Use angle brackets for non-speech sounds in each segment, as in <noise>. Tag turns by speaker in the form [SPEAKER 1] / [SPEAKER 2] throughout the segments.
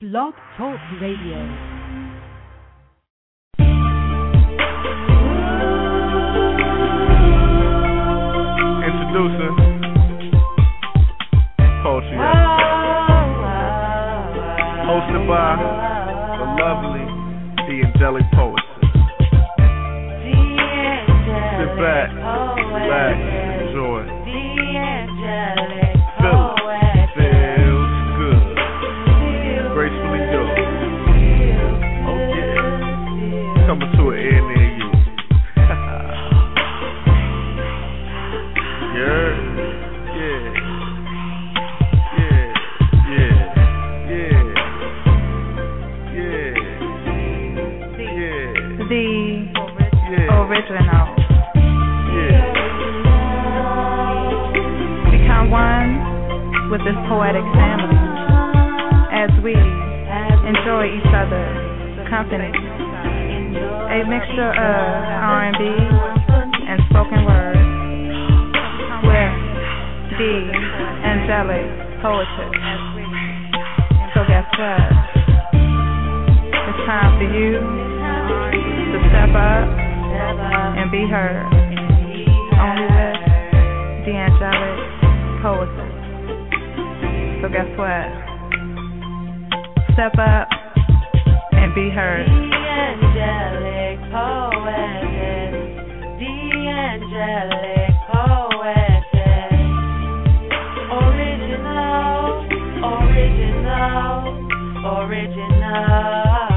[SPEAKER 1] Blog Talk Radio.
[SPEAKER 2] Introducing Poetry Hosted by the lovely, the angelic poet. Sit back, relax, Yeah.
[SPEAKER 3] original.
[SPEAKER 2] Yeah.
[SPEAKER 3] Become one with this poetic family as we enjoy each other's company. A mixture of R&B and spoken word with the angelic poetry. So guess what? It's time for you to step up and be heard. Only with the angelic poetry. So guess what? Step up and be heard.
[SPEAKER 4] angelic poetess, the angelic poetess, original, original, original,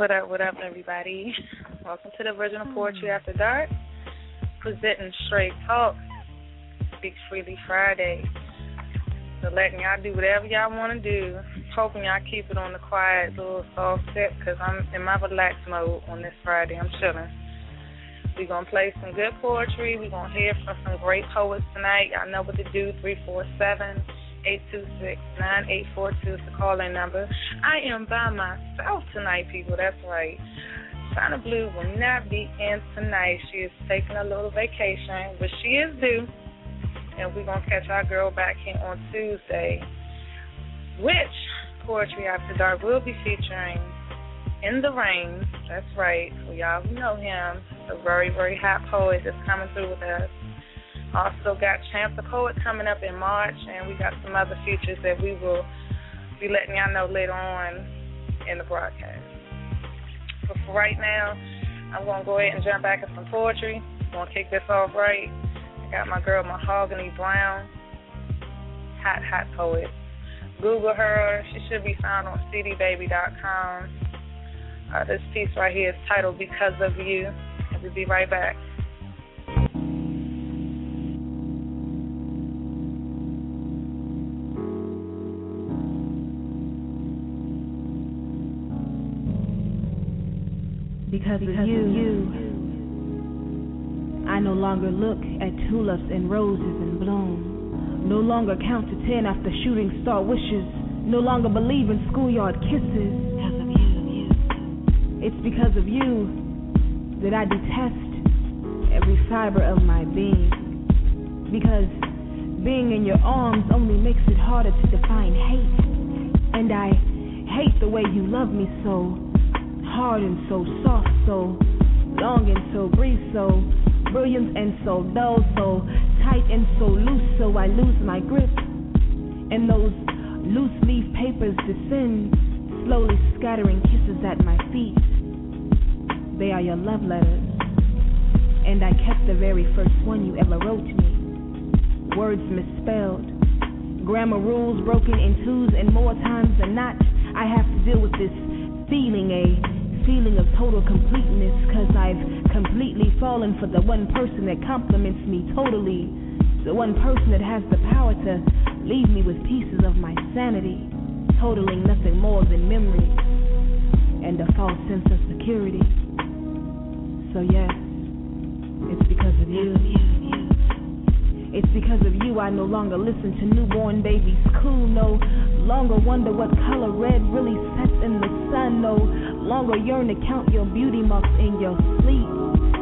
[SPEAKER 3] What up, what up, everybody? Welcome to the Original hmm. Poetry After Dark. Presenting Straight Talk. Speak Freely Friday. So letting y'all do whatever y'all want to do. Hoping y'all keep it on the quiet, little soft tip, because I'm in my relaxed mode on this Friday. I'm chilling. We're going to play some good poetry. We're going to hear from some great poets tonight. Y'all know what to do. 347 826 9842 is the call in number. I am by myself tonight, people. That's right. Chyna Blue will not be in tonight. She is taking a little vacation, but she is due. And we're going to catch our girl back here on Tuesday, which Poetry After Dark will be featuring In the Rain. That's right. For y'all who know him, a very, very hot poet that's coming through with us. Also got Chance the Poet coming up in March, and we got some other features that we will be letting y'all know later on in the broadcast. But for right now, I'm to go ahead and jump back into some poetry. I'm to kick this off right. I got my girl Mahogany Browne, hot, hot poet. Google her. She should be found on cdbaby.com. Uh, this piece right here is titled Because of You. And we'll be right back.
[SPEAKER 5] Because, of you, I no longer look at tulips and roses in bloom. No longer count to ten after shooting star wishes. No longer believe in schoolyard kisses. Because of you, It's because of you that I detest every fiber of my being. Because being in your arms only makes it harder to define hate. And I hate the way you love me so
[SPEAKER 6] hard and so soft, so long and so brief, so brilliant and so dull, so tight and so loose, so I lose my grip. And those loose leaf papers descend, slowly scattering kisses at my feet. They are your love letters, and I kept the very first one you ever wrote me. Words misspelled, grammar rules broken in twos, and more times than not, I have to deal with this feeling, a feeling of total completeness, cause I've completely fallen for the one person that compliments me totally, the one person that has the power to leave me with pieces of my sanity, totaling nothing more than memory and a false sense of security. So, yes, it's because of you. It's because of you I no longer listen to newborn babies Cool, No longer wonder what color red really sets in the sun. No longer yearn to count your beauty marks in your sleep.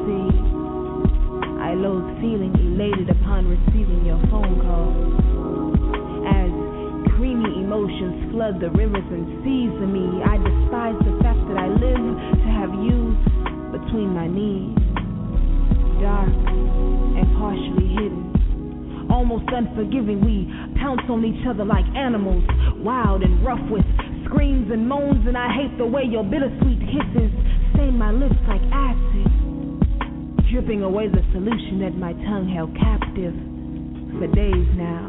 [SPEAKER 6] See, I loathe feeling elated upon receiving your phone call. As creamy emotions flood the rivers and seas of me, I despise the fact that I live to have you between my knees, dark and partially hidden almost unforgiving. We pounce on each other like animals, wild and rough with screams and moans. And I hate the way your bittersweet kisses stain my lips like acid, dripping away the solution that my tongue held captive. For days now,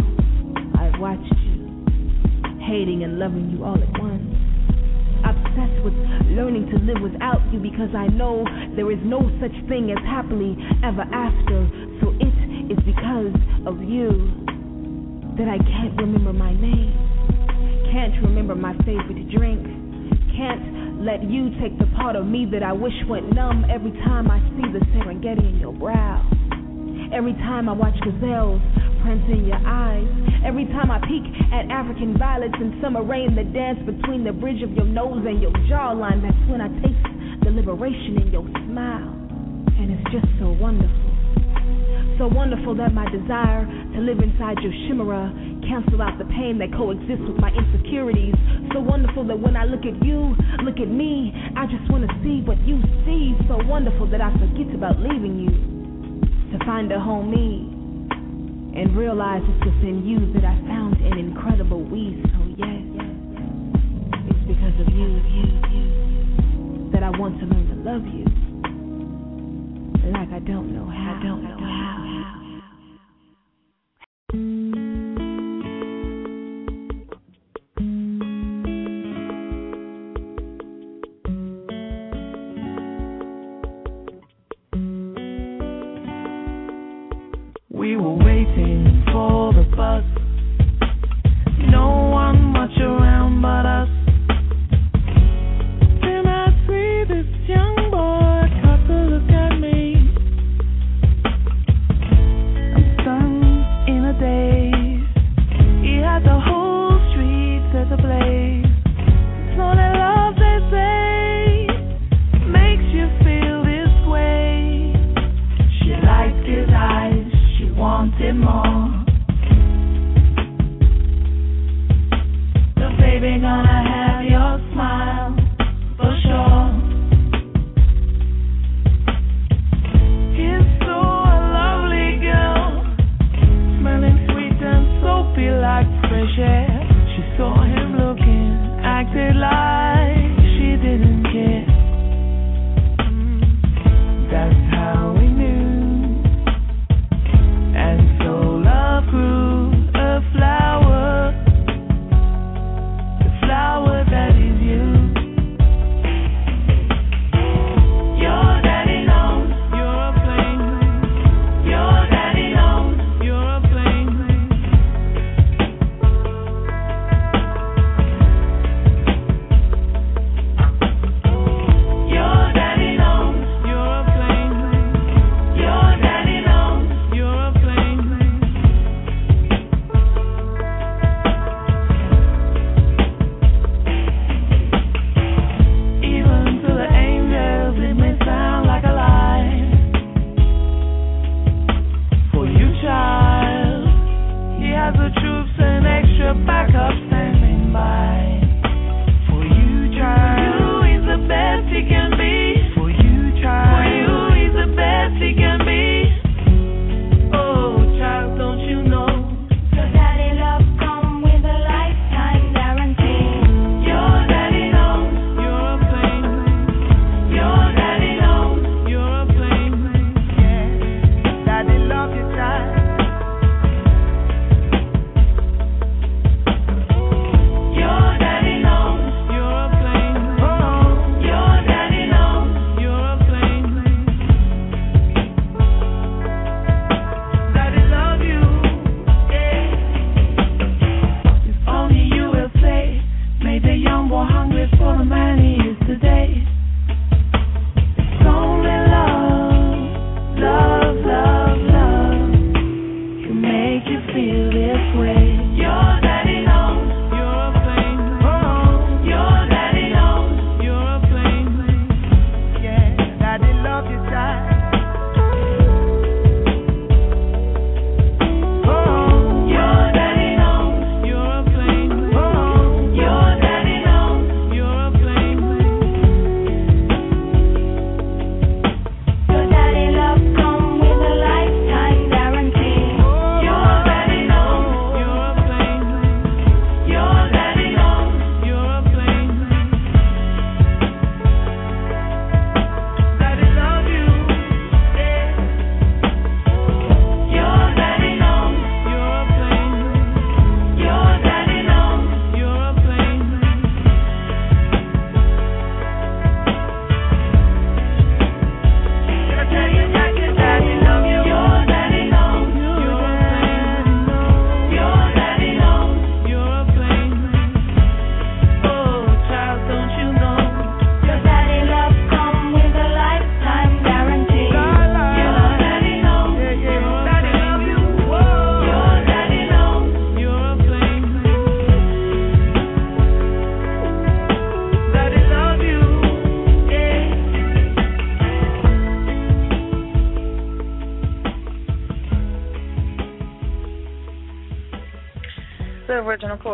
[SPEAKER 6] I've watched you, hating and loving you all at once. Obsessed with learning to live without you because I know there is no such thing as happily ever after. So it is because of you that I can't remember my name, can't remember my favorite drink, can't let you take the part of me that I wish went numb every time I see the Serengeti in your brow. Every time I watch gazelles print in your eyes. Every time I peek at African violets in summer rain that dance between the bridge of your nose and your jawline, that's when I taste the liberation in your smile. And it's just so wonderful. So wonderful that my desire to live inside your chimera cancel out the pain that coexists with my insecurities. So wonderful that when I look at you, look at me, I just want to see what you see. So wonderful that I forget about leaving you to find a home me and realize it's within you that I found an incredible we. So oh, yes, it's because of you that I want to learn to love you. Don't know how. I don't know how.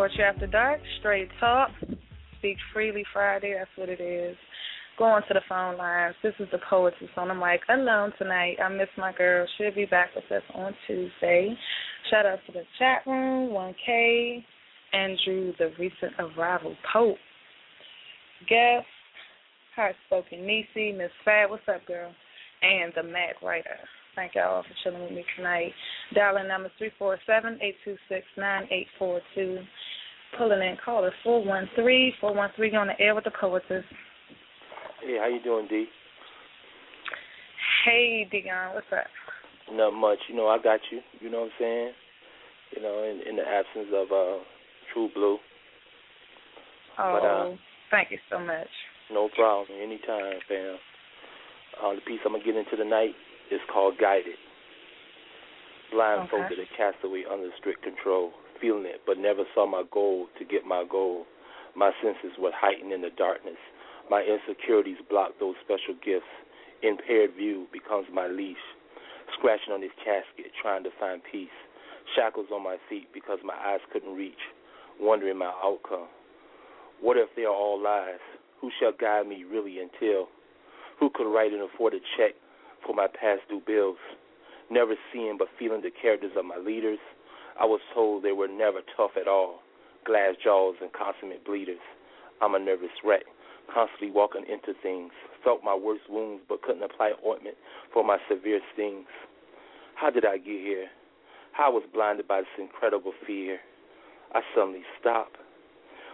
[SPEAKER 3] Poetry After Dark, straight talk, speak freely Friday, that's what it is. Going to the phone lines. This is the poetess on the mic alone tonight. I miss my girl. She'll be back with us on Tuesday. Shout out to the chat room, 1K, Andrew, the recent arrival Pope, guest, Heartspoken Nisi, Miss Fab, what's up, girl? And the Mac Writer. Thank y'all for chilling with me tonight. Dialing number three four seven eight two six nine eight four two. Pulling in caller four one three four one three on the air with the poetess.
[SPEAKER 7] Hey, how you doing, D?
[SPEAKER 3] Hey, Dion, what's up?
[SPEAKER 7] Not much. You know, I got you. You know what I'm saying? You know, in, in the absence of uh, True Blue.
[SPEAKER 3] Oh,
[SPEAKER 7] But, uh,
[SPEAKER 3] thank you so much.
[SPEAKER 7] No problem. Anytime, fam. Uh, the piece I'm gonna get into tonight is called Guided. Blindfolded, a castaway under strict control, feeling it, but never saw my goal to get my goal. My senses were heightened in the darkness. My insecurities blocked those special gifts. Impaired view becomes my leash. Scratching on this casket, trying to find peace. Shackles on my feet because my eyes couldn't reach. Wondering my outcome. What if they are all lies? Who shall guide me really until? Who could write and afford a check for my past due bills? Never seeing but feeling the characters of my leaders. I was told they were never tough at all. Glass jaws and consummate bleeders. I'm a nervous wreck, constantly walking into things. Felt my worst wounds but couldn't apply ointment for my severe stings. How did I get here? How I was blinded by this incredible fear. I suddenly stopped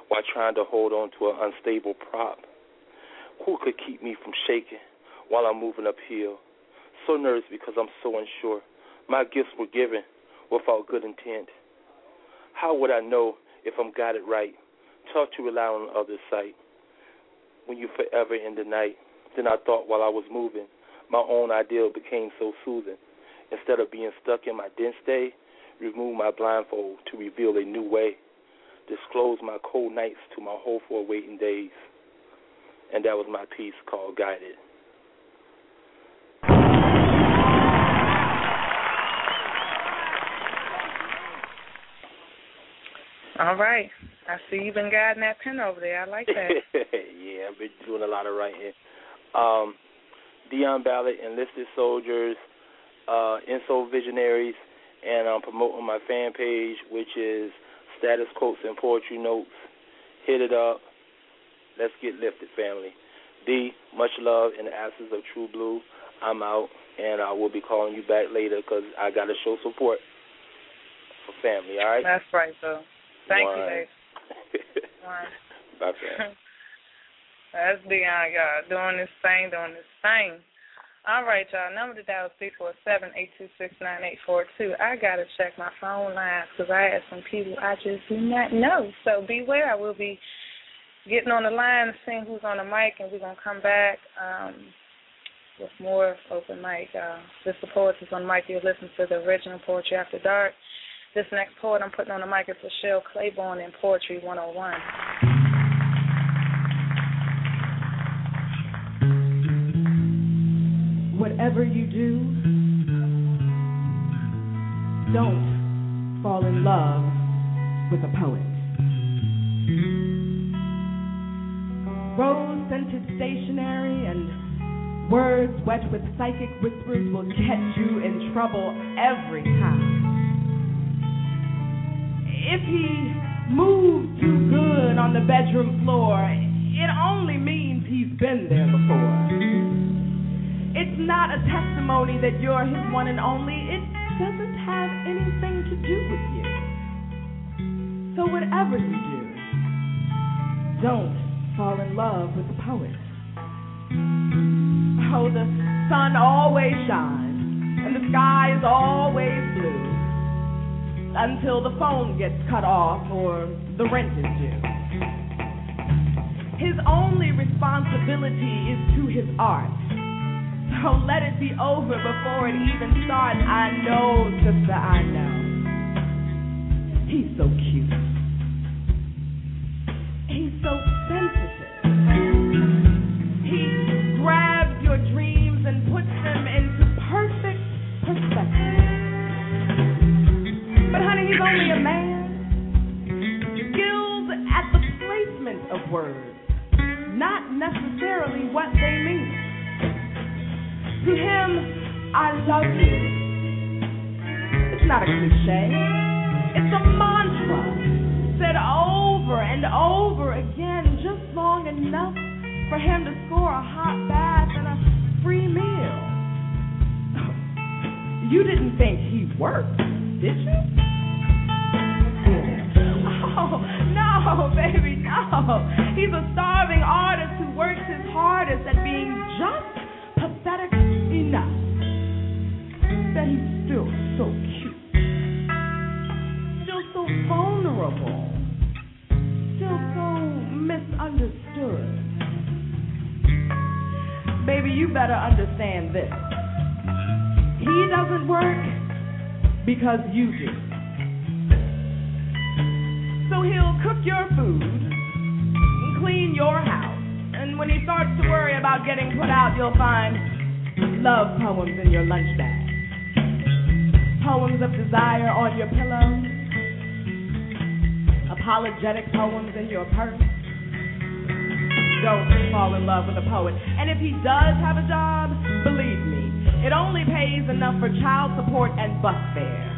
[SPEAKER 7] while trying to hold on to an unstable prop. Who could keep me from shaking while I'm moving uphill? So nervous because I'm so unsure. My gifts were given without good intent. How would I know if I'm it right? Tough to rely on others' sight. When you're forever in the night, then I thought while I was moving, my own ideal became so soothing. Instead of being stuck in my dense day, remove my blindfold to reveal a new way. Disclose my cold nights to my hopeful waiting days. And that was my piece called Guided.
[SPEAKER 3] All right. I see you've been guiding that pen over there. I like that. <laughs>
[SPEAKER 7] yeah, I've been doing a lot of writing. Um, Dion Ballard, Enlisted Soldiers, uh, Info Visionaries, and I'm promoting my fan page, which is Status Quotes and Poetry Notes. Hit it up. Let's get lifted, family. D, much love in the absence of True Blue. I'm out, and I will be calling you back later because I got to show support for family, all right?
[SPEAKER 3] That's right, though. Thank
[SPEAKER 7] One.
[SPEAKER 3] you. One.
[SPEAKER 7] Bye, fam. <laughs> <laughs>
[SPEAKER 3] That's Dion, y'all. Doing this thing, doing this thing. All right, y'all. Number to dial is three four seven eight two six nine eight four two. I gotta check my phone lines because I have some people I just do not know. So beware. I will be getting on the line and seeing who's on the mic, and we're gonna come back um, with more open mic. Uh, this is the poetess on the mic. You listen to the original poetry after dark. This next poet I'm putting on the mic is Michelle Claiborne in Poetry 101.
[SPEAKER 5] Whatever you do, don't fall in love with a poet. Rose scented stationery and words wet with psychic whispers will get you in trouble every time. If he moves too good on the bedroom floor, it only means he's been there before. It's not a testimony that you're his one and only. It doesn't have anything to do with you. So, whatever you do, don't fall in love with the poet. Oh, the sun always shines, and the sky is always blue until the phone gets cut off or the rent is due. His only responsibility is to his art. So let it be over before it even starts. I know, sister, I know. He's so cute. words, not necessarily what they mean. To him, I love you. It's not a cliche, it's a mantra said over and over again just long enough for him to score a hot bath and a free meal. <laughs> you didn't think he worked, did you? No, <laughs> baby, no. He's a starving artist who works his hardest at being just pathetic enough that he's still so cute, still so vulnerable, still so misunderstood. Baby, you better understand this. He doesn't work because you do. So he'll cook your food and clean your house. And when he starts to worry about getting put out, you'll find love poems in your lunch bag. Poems of desire on your pillow. Apologetic poems in your purse. Don't fall in love with a poet. And if he does have a job, believe me, it only pays enough for child support and bus fare.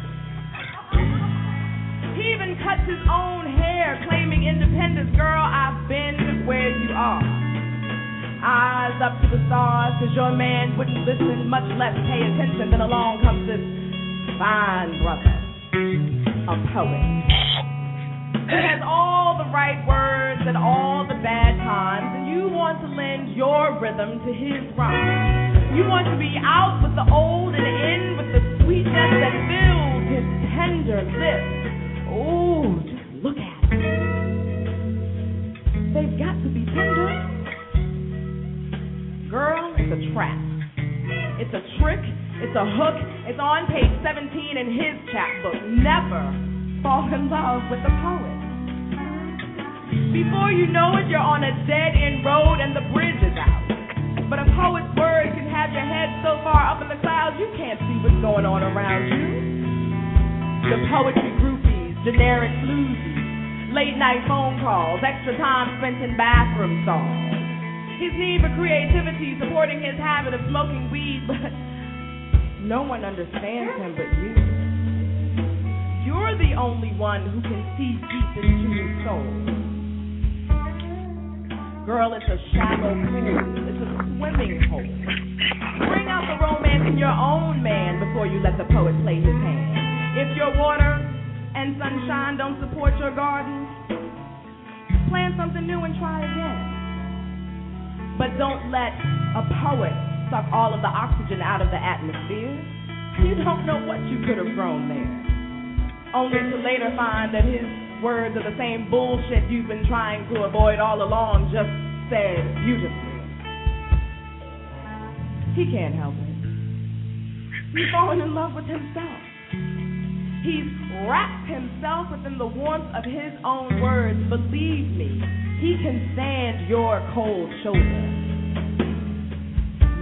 [SPEAKER 5] Even cuts his own hair, claiming independence. Girl, I've been where you are. Eyes up to the stars, cause your man wouldn't listen, much less pay attention. Then along comes this fine brother, a poet. who has all the right words at all the bad times, and you want to lend your rhythm to his rhyme. You want to be out with the old and in with the sweetness that fills his tender lips. Ooh, just look at it. They've got to be tender. Girl, it's a trap. It's a trick. It's a hook. It's on page 17 in his chapbook. Never fall in love with a poet. Before you know it, you're on a dead end road and the bridge is out. But a poet's words can have your head so far up in the clouds you can't see what's going on around you. The poetry groupies, generic floozies, late night phone calls, extra time spent in bathroom stalls. His need for creativity supporting his habit of smoking weed, but no one understands him but you. You're the only one who can see deep into his soul. Girl, it's a shallow pool. It's a swimming hole. Bring out the romance in your own man before you let the poet play his hand. If your water and sunshine don't support your garden, plant something new and try again. But don't let a poet suck all of the oxygen out of the atmosphere. You don't know what you could have grown there. Only to later find that his words are the same bullshit you've been trying to avoid all along, just said beautifully. He can't help it. He's fallen in love with himself. He's wrapped himself within the warmth of his own words. Believe me, he can stand your cold shoulder.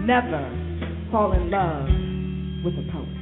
[SPEAKER 5] Never fall in love with a poet.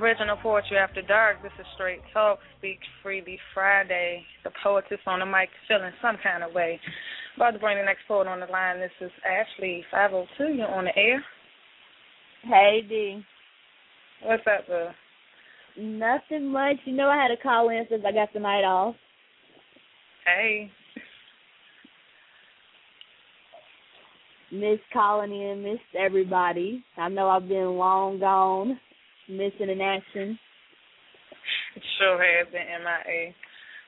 [SPEAKER 3] Original Poetry After Dark. This is Straight Talk, Speak Freely Friday. The poetess on the mic feeling some kind of way. About to bring the next poet on the line. This is Ashley, 502. You're on the air.
[SPEAKER 8] Hey, D.
[SPEAKER 3] What's up, bro?
[SPEAKER 8] Nothing much. You know I had to call in since I got the night off.
[SPEAKER 3] Hey.
[SPEAKER 8] Miss calling in, missed everybody. I know I've been long gone, missing in action.
[SPEAKER 3] It sure has been MIA.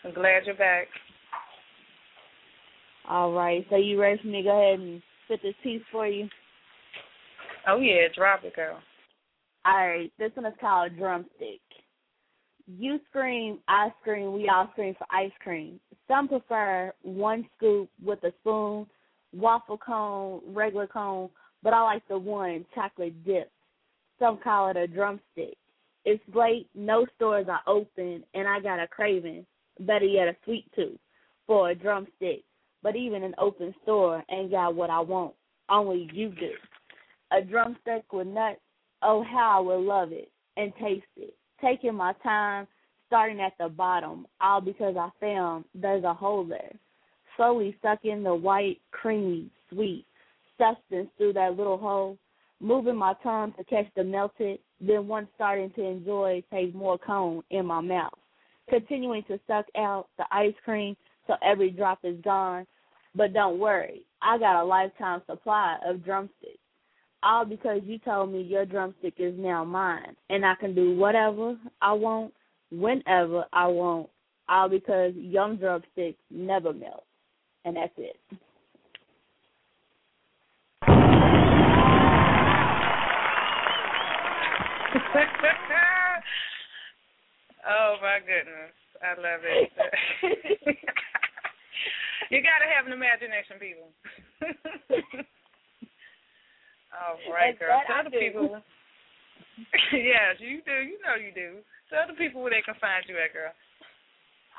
[SPEAKER 3] I'm glad you're back.
[SPEAKER 8] All right. So you ready for me to go ahead and spit this piece for you?
[SPEAKER 3] Oh yeah, drop it, girl.
[SPEAKER 8] All right. This one is called Drumstick. You scream, I scream, we all scream for ice cream. Some prefer one scoop with a spoon, waffle cone, regular cone, but I like the one chocolate dipped. Some call it a drumstick. It's late, no stores are open, and I got a craving, better yet a sweet tooth, for a drumstick. But even an open store ain't got what I want, only you do. A drumstick with nuts, oh how I would love it and taste it. Taking my time, starting at the bottom, all because I found there's a hole there. Slowly sucking the white, creamy, sweet substance through that little hole, moving my tongue to catch the melted, then once starting to enjoy take more cone in my mouth. Continuing to suck out the ice cream so every drop is gone. But don't worry, I got a lifetime supply of drumsticks. All because you told me your drumstick is now mine, and I can do whatever I want, whenever I want. All because young drumsticks never melt. And that's it. <laughs>
[SPEAKER 3] oh my goodness. I love it. <laughs> you gotta have an imagination, people. <laughs> All right,
[SPEAKER 8] And
[SPEAKER 3] girl. Tell the
[SPEAKER 8] do.
[SPEAKER 3] people. yes, you do. You know you do. Tell the people where they can find you at, girl.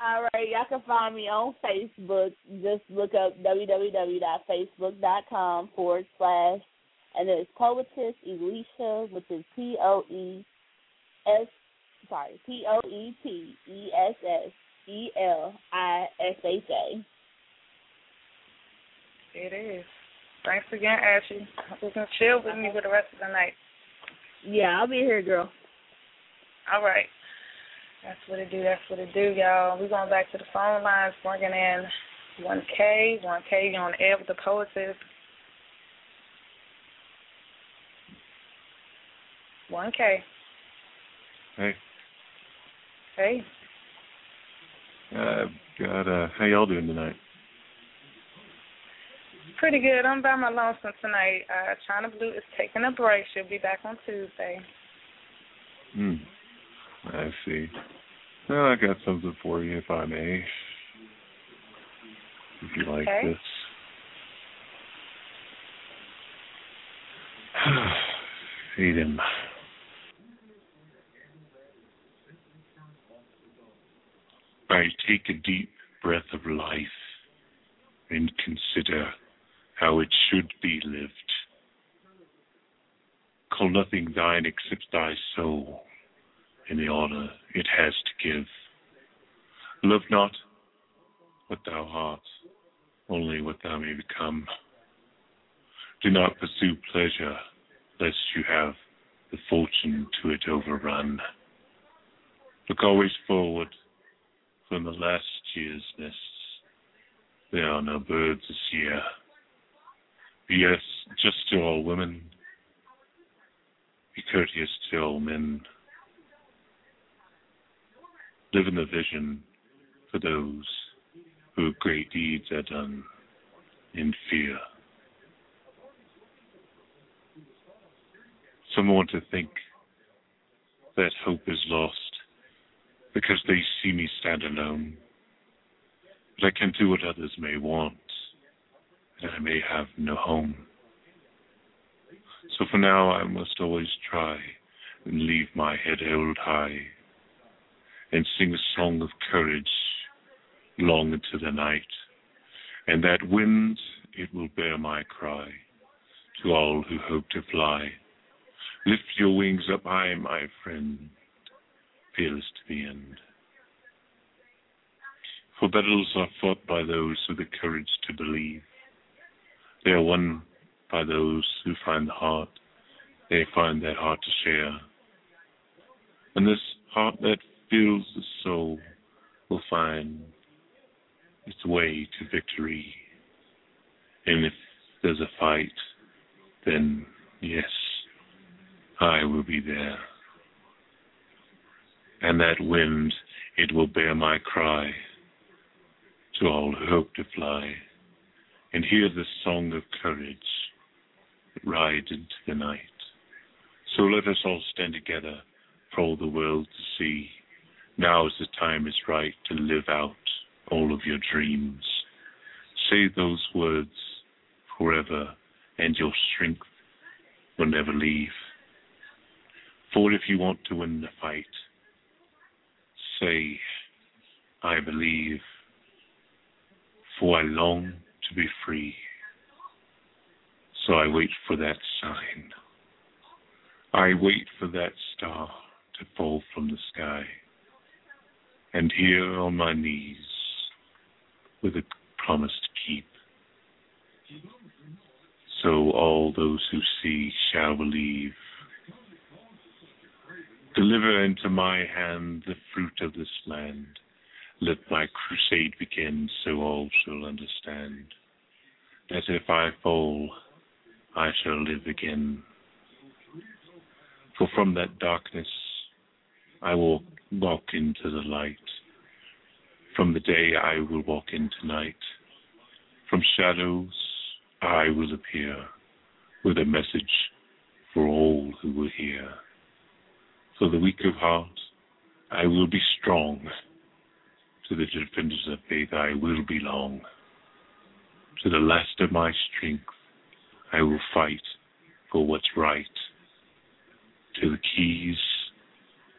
[SPEAKER 8] All right, y'all can find me on Facebook. Just look up www.facebook.com forward slash, and it's Poetess Elisha, which is P O E S, sorry, P O E T E S S E L I S H A.
[SPEAKER 3] It is. Thanks again, Ashley. You can chill with me for the rest of the night.
[SPEAKER 8] Yeah, I'll be here, girl.
[SPEAKER 3] All right. That's what it do. That's what it do, y'all. We're going back to the phone lines, bringing in 1K. 1K, you're on the air with the poetess. 1K.
[SPEAKER 9] Hey,
[SPEAKER 3] Hey.
[SPEAKER 9] uh, got uh, how y'all doing tonight?
[SPEAKER 3] Pretty good. I'm by my lonesome tonight. Uh, Chyna Blue is taking a break. She'll be back on Tuesday.
[SPEAKER 9] Hmm. I see. Well, I got something for you, if I may. If you like
[SPEAKER 3] Okay.
[SPEAKER 9] this. <sighs> Feed him. I take a deep breath of life and consider how it should be lived. Call nothing thine except thy soul and the honor it has to give. Love not what thou art, only what thou may become. Do not pursue pleasure, lest you have the fortune to it overrun. Look always forward from the last year's nests. There are no birds this year. Yes, just to all women. Be courteous to all men. Live in the vision for those who great deeds are done in fear. Some want to think that hope is lost because they see me stand alone. But I can do what others may want, and I may have no home. So for now, I must always try and leave my head held high and sing a song of courage long into the night. And that wind, it will bear my cry to all who hope to fly. Lift your wings up high, my friend, fearless to the end. For battles are fought by those with the courage to believe. They are won by those who find the heart. They find that heart to share. And this heart that fills the soul will find its way to victory. And if there's a fight, then yes, I will be there. And that wind, it will bear my cry to all who hope to fly and hear the song of courage rides into the night. So let us all stand together for all the world to see. Now is the time is right to live out all of your dreams. Say those words forever, and your strength will never leave. For if you want to win the fight, say, I believe, for I long to be free. So I wait for that sign. I wait for that star to fall from the sky. And here on my knees, with a promise to keep. So all those who see shall believe. Deliver into my hand the fruit of this land. Let my crusade begin so all shall understand that if I fall, I shall live again. For from that darkness I will walk into the light. From the day I will walk into night. From shadows I will appear with a message for all who will hear. For the weak of heart I will be strong. To the defenders of faith I will belong. To the last of my strength I will fight for what's right. To the keys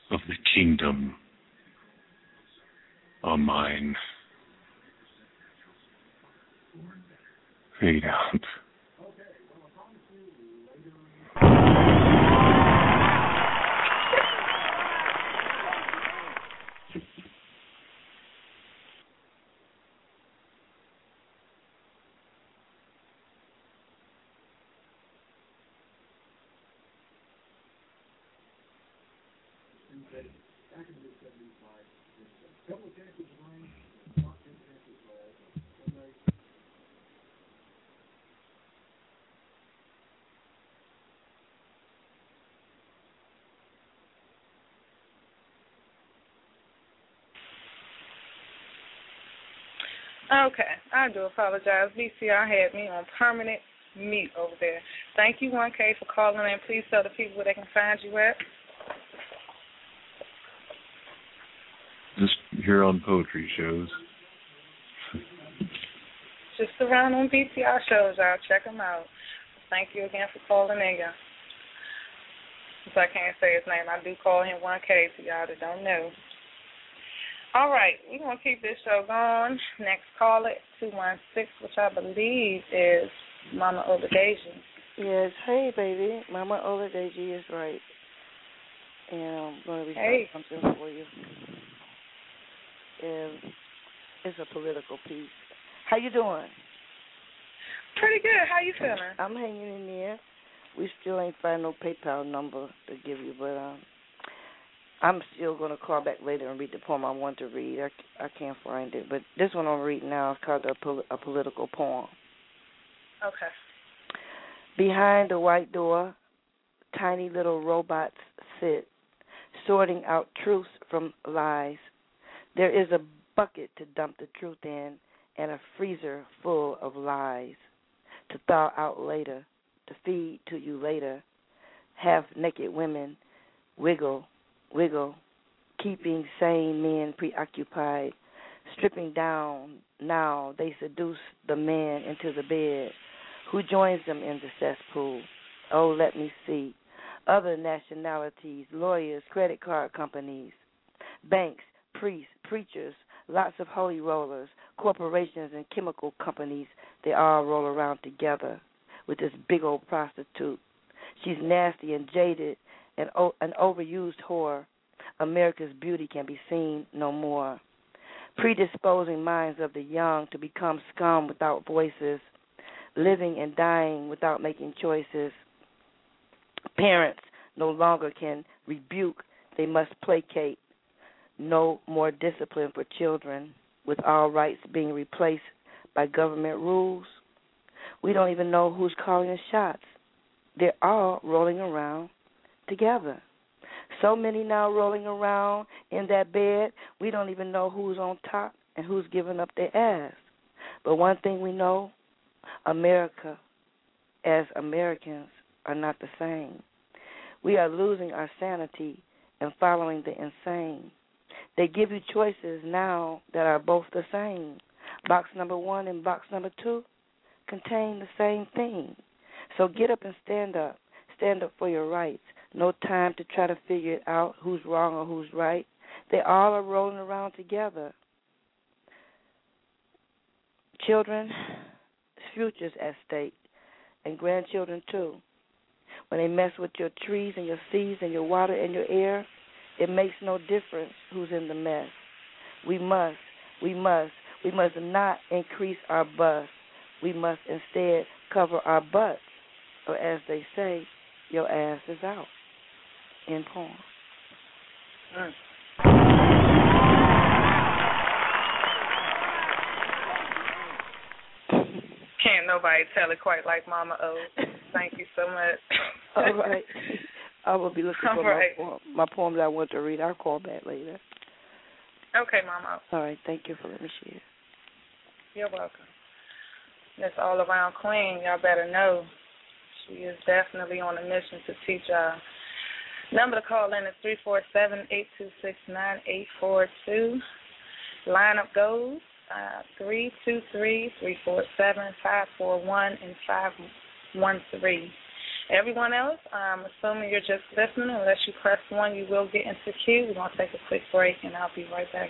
[SPEAKER 9] of the kingdom are mine. Fade out.
[SPEAKER 3] Okay, I do apologize. BTR had me on permanent mute over there. Thank you, 1K, for calling in. Please tell the people where they can find you at.
[SPEAKER 9] Just here on poetry shows. <laughs>
[SPEAKER 3] Just around on BTR shows, y'all. Check them out. Thank you again for calling in, y'all. Since I can't say his name, I do call him 1K to y'all that don't know. All right, we're to keep this show going. Next caller, 216, which I believe is Mama Oladeji.
[SPEAKER 10] Yes, hey baby, Mama Oladeji is right. And I'm going to be
[SPEAKER 3] hey.
[SPEAKER 10] something for you. And it's a political piece. How you doing?
[SPEAKER 3] Pretty good. How you feeling?
[SPEAKER 10] I'm hanging in there. We still ain't find no PayPal number to give you, but um, I'm still going to call back later and read the poem I want to read. I, I can't find it, but this one I'm reading now is called a, pol- a political poem.
[SPEAKER 3] Okay.
[SPEAKER 10] Behind the white door, tiny little robots sit, sorting out truths from lies. There is a bucket to dump the truth in, and a freezer full of lies to thaw out later, to feed to you later. Half naked women wiggle, wiggle, keeping sane men preoccupied. Stripping down, now they seduce the man into the bed. Who joins them in the cesspool? Oh, let me see. Other nationalities, lawyers, credit card companies, banks, priests, preachers, lots of holy rollers, corporations and chemical companies, they all roll around together with this big old prostitute. She's nasty and jaded and o- an overused whore, America's beauty can be seen no more. Predisposing minds of the young to become scum without voices, living and dying without making choices. Parents no longer can rebuke, they must placate. No more discipline for children, with all rights being replaced by government rules. We don't even know who's calling the shots. They're all rolling around together. So many now rolling around in that bed, we don't even know who's on top and who's giving up their ass. But one thing we know America, as Americans, are not the same. We are losing our sanity and following the insane. They give you choices now that are both the same. Box number one and box number two contain the same thing. So get up and stand up. Stand up for your rights. No time to try to figure it out who's wrong or who's right. They all are rolling around together. Children's futures at stake, and grandchildren too. When they mess with your trees and your seeds and your water and your air, it makes no difference who's in the mess. We must, we must, we must not increase our bust. We must instead cover our butts, or as they say, your ass is out. In poem. Mm.
[SPEAKER 11] Can't nobody tell it quite like Mama O. Thank you so much. <laughs>
[SPEAKER 10] All right. I will be looking
[SPEAKER 11] All
[SPEAKER 10] for
[SPEAKER 11] right.
[SPEAKER 10] my, poem, my poem that I want to read. I'll call back later.
[SPEAKER 11] Okay, Mama.
[SPEAKER 10] All right. Thank you for letting me share.
[SPEAKER 11] You're welcome. This all around queen, y'all better know. She is definitely on a mission to teach y'all. Number to call in is three four seven eight two six nine eight four two. Lineup goes uh, three two three three four seven five four one and five one three. Everyone else, I'm assuming you're just listening. Unless you press one, you will get into queue. We're gonna take a quick break, and I'll be right back.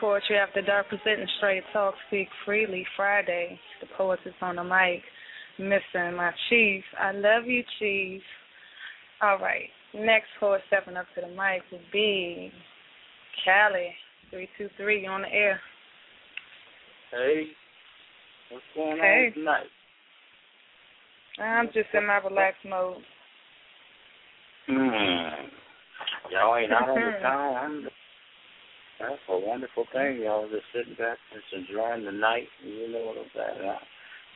[SPEAKER 3] Poetry After Dark presenting Straight Talk Speak Freely Friday. The poet is on the mic. Missing my chief. I love you, chief. All right. Next poet stepping up to the mic will be Callie. Three two three. You on the air?
[SPEAKER 12] Hey, what's going
[SPEAKER 3] Hey.
[SPEAKER 12] on tonight?
[SPEAKER 3] I'm just in my relaxed mode.
[SPEAKER 12] Hmm. Y'all ain't out on the <laughs> town. That's a wonderful thing. Y'all just sitting back, just enjoying the night. You know what I'm saying? I,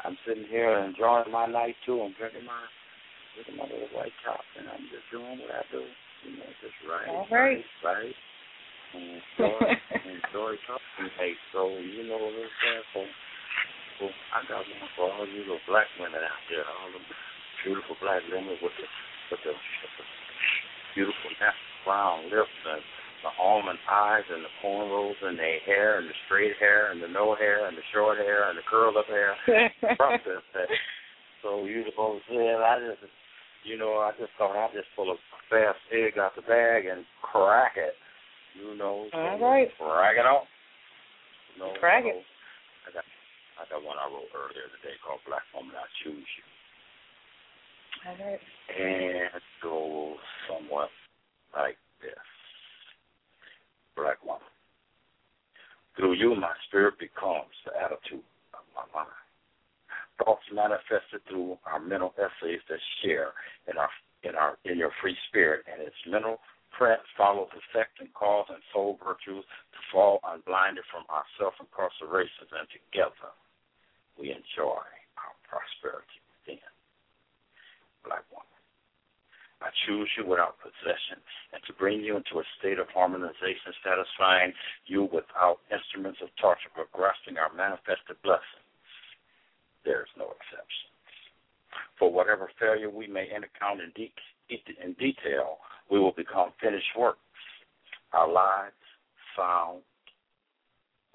[SPEAKER 12] I'm sitting here enjoying my night too. I'm drinking my drinking my little white top, and I'm just doing what I do. You know, just right,
[SPEAKER 3] All right.
[SPEAKER 12] right, right. And enjoy, <laughs> enjoy talking. Hey, so you know what I'm saying? So, so I got one for all you little black women out there, all the beautiful black women with the with the, with the beautiful natural brown lips and the almond eyes and the cornrows and their hair and the straight hair and the no hair and the short hair and the curled up hair. <laughs> that. So you supposed to say, I just, you know, I just thought I'd just pull a fast egg out the bag and crack it. You know, so
[SPEAKER 3] All right.
[SPEAKER 12] crack it off. You know,
[SPEAKER 3] Crack
[SPEAKER 12] so
[SPEAKER 3] it.
[SPEAKER 12] I got, I got one I wrote earlier today called Black Woman I Choose You.
[SPEAKER 3] All right.
[SPEAKER 12] And it goes somewhat like this. Black woman. Through you, my spirit becomes the attitude of my mind. Thoughts manifested through our mental essays that share in our in our in your free spirit, and its mental print follows effect and cause and soul virtues to fall unblinded from our self incarcerations, and together we enjoy our prosperity within. Black woman. I choose you without possession and to bring you into a state of harmonization, satisfying you without instruments of torture, but grasping our manifested blessings. There is no exception. For whatever failure we may encounter in, de- in detail, we will become finished works. Our lives found,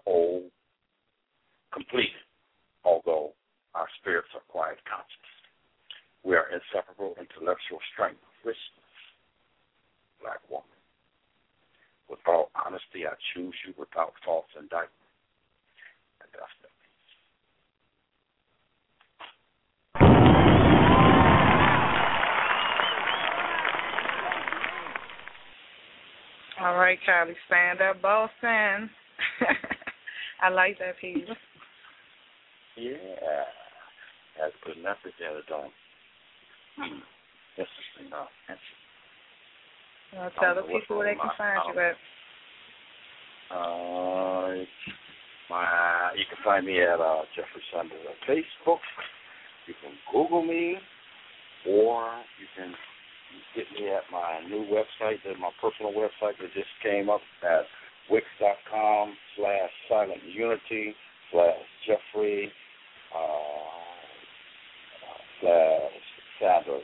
[SPEAKER 12] whole, complete, although our spirits are quiet conscious. We are inseparable intellectual strength, black woman. With all honesty, I choose you without false indictment. And that's the
[SPEAKER 3] All right, Kylie, stand up, boss <laughs> man. I like that piece.
[SPEAKER 12] Yeah. That's a good message there, don't hmm. Interesting. Interesting.
[SPEAKER 3] I'll tell the
[SPEAKER 12] I don't know
[SPEAKER 3] people where they can find you at.
[SPEAKER 12] Uh, my you can find me at uh, Jeffrey Sanders on Facebook. You can Google me, or you can get me at my new website, my personal website that just came up at wix.com slash silent unity slash Jeffrey uh, slash Sanders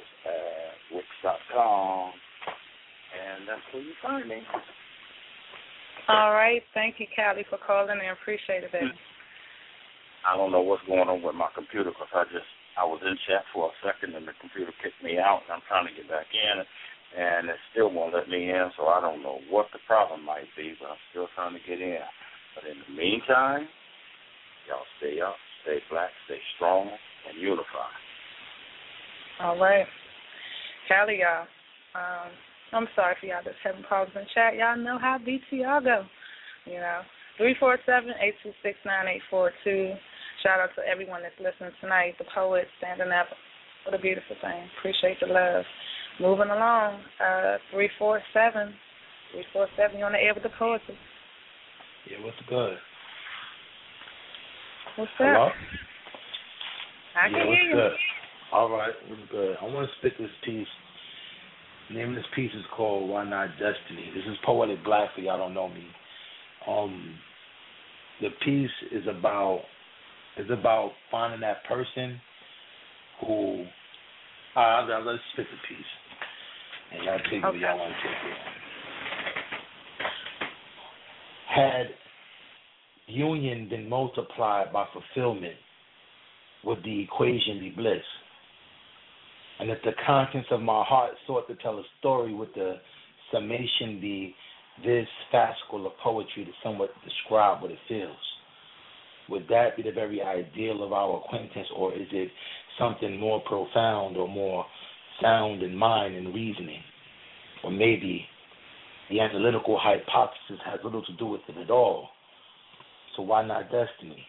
[SPEAKER 12] wix.com, and that's where you find me.
[SPEAKER 3] All right. Thank you, Callie, for calling and appreciate it, baby.
[SPEAKER 12] I don't know what's going on with my computer because I just I was in chat for a second and the computer kicked me out and I'm trying to get back in and it still won't let me in so I don't know what the problem might be but I'm still trying to get in. But in the meantime, y'all stay up, stay black, stay strong, and unify.
[SPEAKER 3] All right. Callie, y'all. Um, I'm sorry for y'all that's having problems in chat. Y'all know how BTR go. You know, three four seven eight two six nine eight four two. Shout out to everyone that's listening tonight. The poets standing up. What a beautiful thing. Appreciate the love. Moving along. Uh, three four seven. Three four seven. You on the air with the poetry?
[SPEAKER 13] Yeah, what's good?
[SPEAKER 3] What's
[SPEAKER 13] Hello?
[SPEAKER 3] up? I
[SPEAKER 13] yeah,
[SPEAKER 3] can
[SPEAKER 13] what's
[SPEAKER 3] hear you.
[SPEAKER 13] good? All right, what's good? I want to spit this piece. The name of this piece is called Why Not Destiny. This is Poetic Black for y'all don't know me. Um, the piece is about is about finding that person who. Uh, I'll, let's spit the piece, and y'all take what y'all want to take it. Had union been multiplied by fulfillment, would the equation be bliss? And if the contents of my heart sought to tell a story, would the summation be this fascicle of poetry to somewhat describe what it feels. Would that be the very ideal of our acquaintance, or is it something more profound or more sound in mind and reasoning? Or maybe the analytical hypothesis has little to do with it at all. So why not destiny?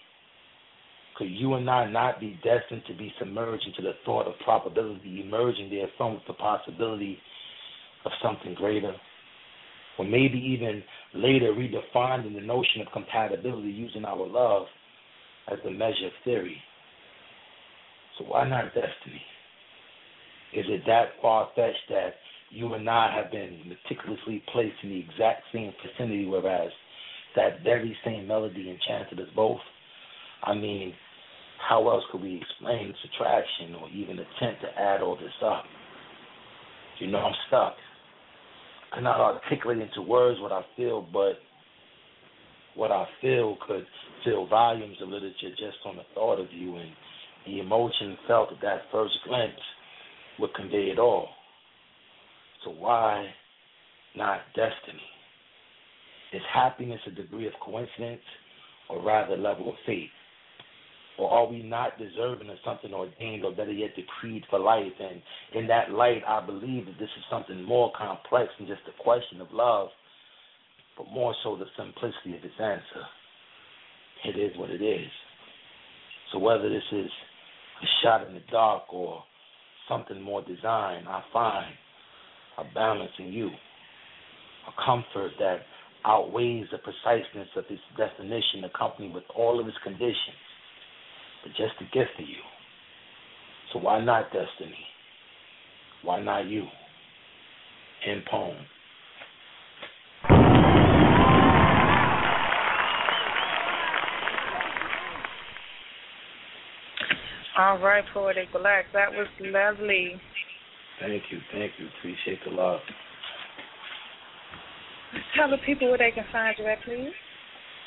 [SPEAKER 13] Could you and I not be destined to be submerged into the thought of probability emerging therefrom with the possibility of something greater? Or maybe even later redefined in the notion of compatibility using our love as the measure of theory. So why not destiny? Is it that far fetched that you and I have been meticulously placed in the exact same vicinity, whereas that very same melody enchanted us both? I mean, how else could we explain subtraction or even attempt to add all this up? You know, I'm stuck. I cannot articulate into words what I feel, but what I feel could fill volumes of literature just on the thought of you, and the emotion felt at that first glimpse would convey it all. So why not destiny? Is happiness a degree of coincidence, or rather level of fate? Or are we not deserving of something ordained or better yet decreed for life? And in that light, I believe that this is something more complex than just a question of love, but more so the simplicity of its answer. It is what it is. So whether this is a shot in the dark or something more designed, I find a balance in you, a comfort that outweighs the preciseness of its definition accompanied with all of its conditions but just a gift to you. So why not destiny? Why not you? In poem.
[SPEAKER 3] All right, Poetic Black. That was lovely.
[SPEAKER 13] Thank you, thank you. Appreciate the love.
[SPEAKER 3] Tell the people where they can find you at, please.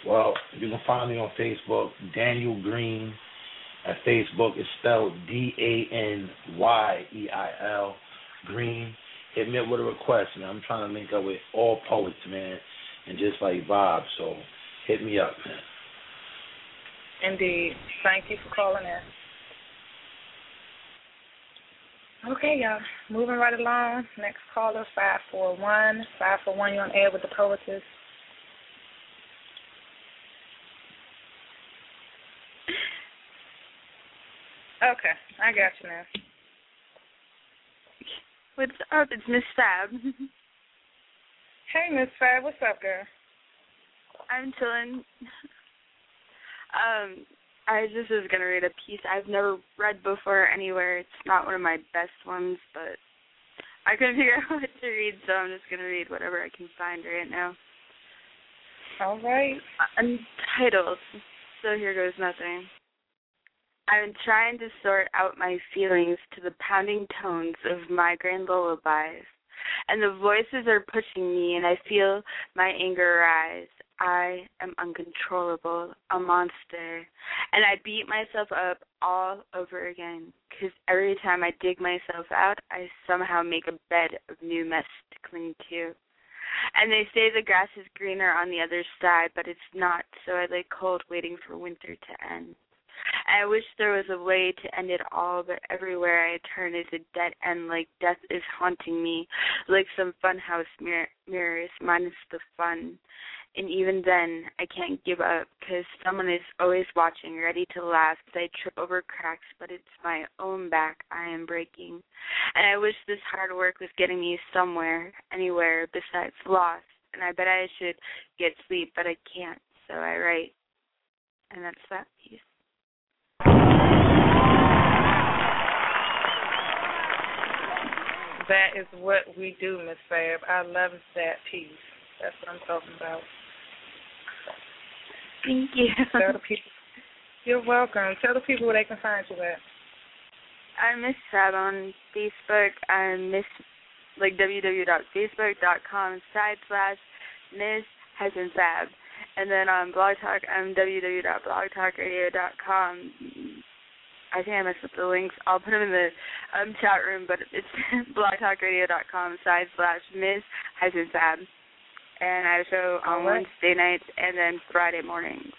[SPEAKER 13] Well, you can find me on Facebook, Daniel Green at Facebook. It's spelled D A N Y E I L Green. Hit me up with a request, man. I'm trying to link up with all poets, man, and just like Bob. So hit me up, man.
[SPEAKER 3] Indeed. Thank you for calling in. Okay, y'all. Moving right along. Next caller, 541. 541, you're on air with the poetess. Okay, I got you now.
[SPEAKER 14] What's up? It's Miss Fab. <laughs>
[SPEAKER 3] hey, Miss Fab. What's up, girl?
[SPEAKER 14] I'm chilling. Um, I just was gonna read a piece I've never read before anywhere. It's not one of my best ones, but I couldn't <laughs> figure out what to read, so I'm just gonna read whatever I can find right now.
[SPEAKER 3] All right.
[SPEAKER 14] Uh, Untitled. So here goes nothing. I'm trying to sort out my feelings to the pounding tones of migraine lullabies, and the voices are pushing me, and I feel my anger rise. I am uncontrollable, a monster, and I beat myself up all over again because every time I dig myself out, I somehow make a bed of new mess to cling to. And they say the grass is greener on the other side, but it's not, so I lay cold waiting for winter to end. I wish there was a way to end it all, but everywhere I turn is a dead end, like death is haunting me, like some funhouse mir- mirrors minus the fun. And even then, I can't give up because someone is always watching, ready to laugh I trip over cracks, but it's my own back I am breaking. And I wish this hard work was getting me somewhere, anywhere besides lost. And I bet I should get sleep, but I can't, so I write. And that's that piece.
[SPEAKER 3] That is what we do, Miss Fab. I love that piece. That's what I'm talking about.
[SPEAKER 14] Thank you.
[SPEAKER 3] Tell the people. You're welcome. Tell the people where they can find you at.
[SPEAKER 14] I'm Miss Fab on Facebook. I'm Miss like www.facebook.com side slash Miss hyphen Fab. And then on Blog Talk, I'm www.blogtalkradio.com. I think I messed up the links. I'll put them in the um, chat room, but it's <laughs> blogtalkradio.com side slash Miss hyphen Fab. and I have a show on
[SPEAKER 3] Alright.
[SPEAKER 14] Wednesday nights and then Friday mornings.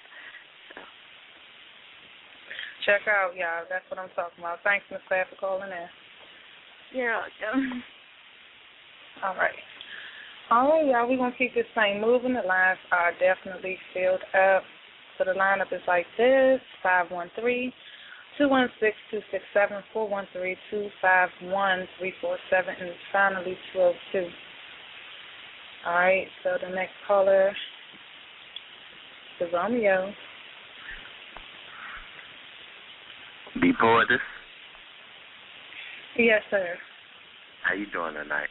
[SPEAKER 3] Check out, y'all. That's what I'm talking about. Thanks, Miss Claire, for calling in.
[SPEAKER 14] You're welcome.
[SPEAKER 3] All right. All right, y'all. We're going to keep this thing moving. The lines are definitely filled up. So the lineup is like this 513 216 267 413 251 347 and finally 202. All right, so the next caller is Romeo.
[SPEAKER 15] Be poetess.
[SPEAKER 3] Yes, sir.
[SPEAKER 15] How you doing tonight?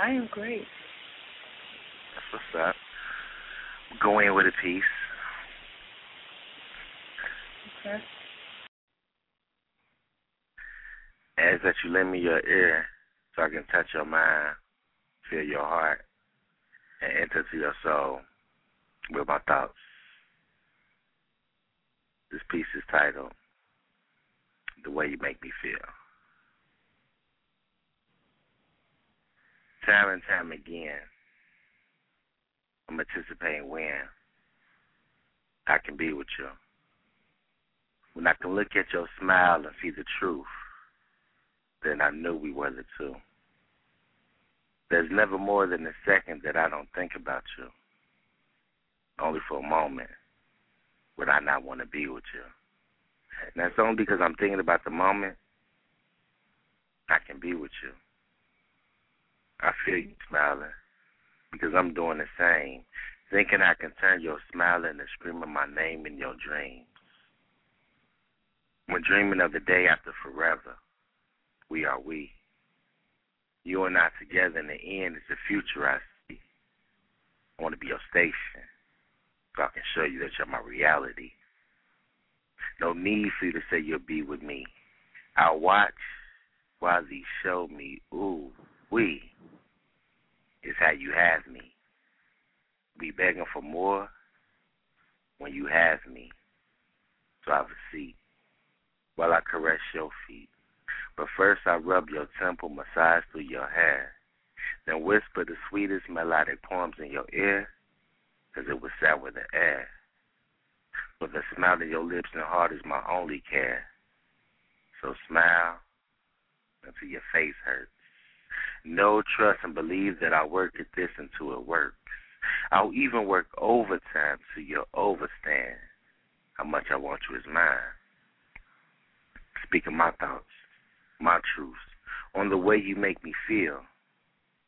[SPEAKER 3] I am great.
[SPEAKER 15] That's what's up. Go in with a piece. As that you lend me your ear so I can touch your mind, feel your heart, and enter to your soul with my thoughts. This piece is titled The Way You Make Me Feel. Time and time again, I'm anticipating when I can be with you. When I can look at your smile and see the truth, then I knew we were the two. There's never more than a second that I don't think about you. Only for a moment would I not want to be with you. And that's only because I'm thinking about the moment I can be with you. I feel you smiling because I'm doing the same, thinking I can turn your smile into screaming my name in your dreams. When dreaming of the day after forever, we are we. You and I together in the end is the future I see. I want to be your station so I can show you that you're my reality. No need for you to say you'll be with me. I'll watch while these show me, ooh, we is how you have me. Be begging for more when you have me. So I have a seat while I caress your feet. But first I rub your temple, massage through your hair, then whisper the sweetest melodic poems in your ear, 'cause it will sour with the air. For the smile of your lips and heart is my only care. So smile until your face hurts. No trust, and believe that I work at this until it works. I'll even work overtime till you'll overstand how much I want you as mine. Speaking my thoughts, my truths, on the way you make me feel,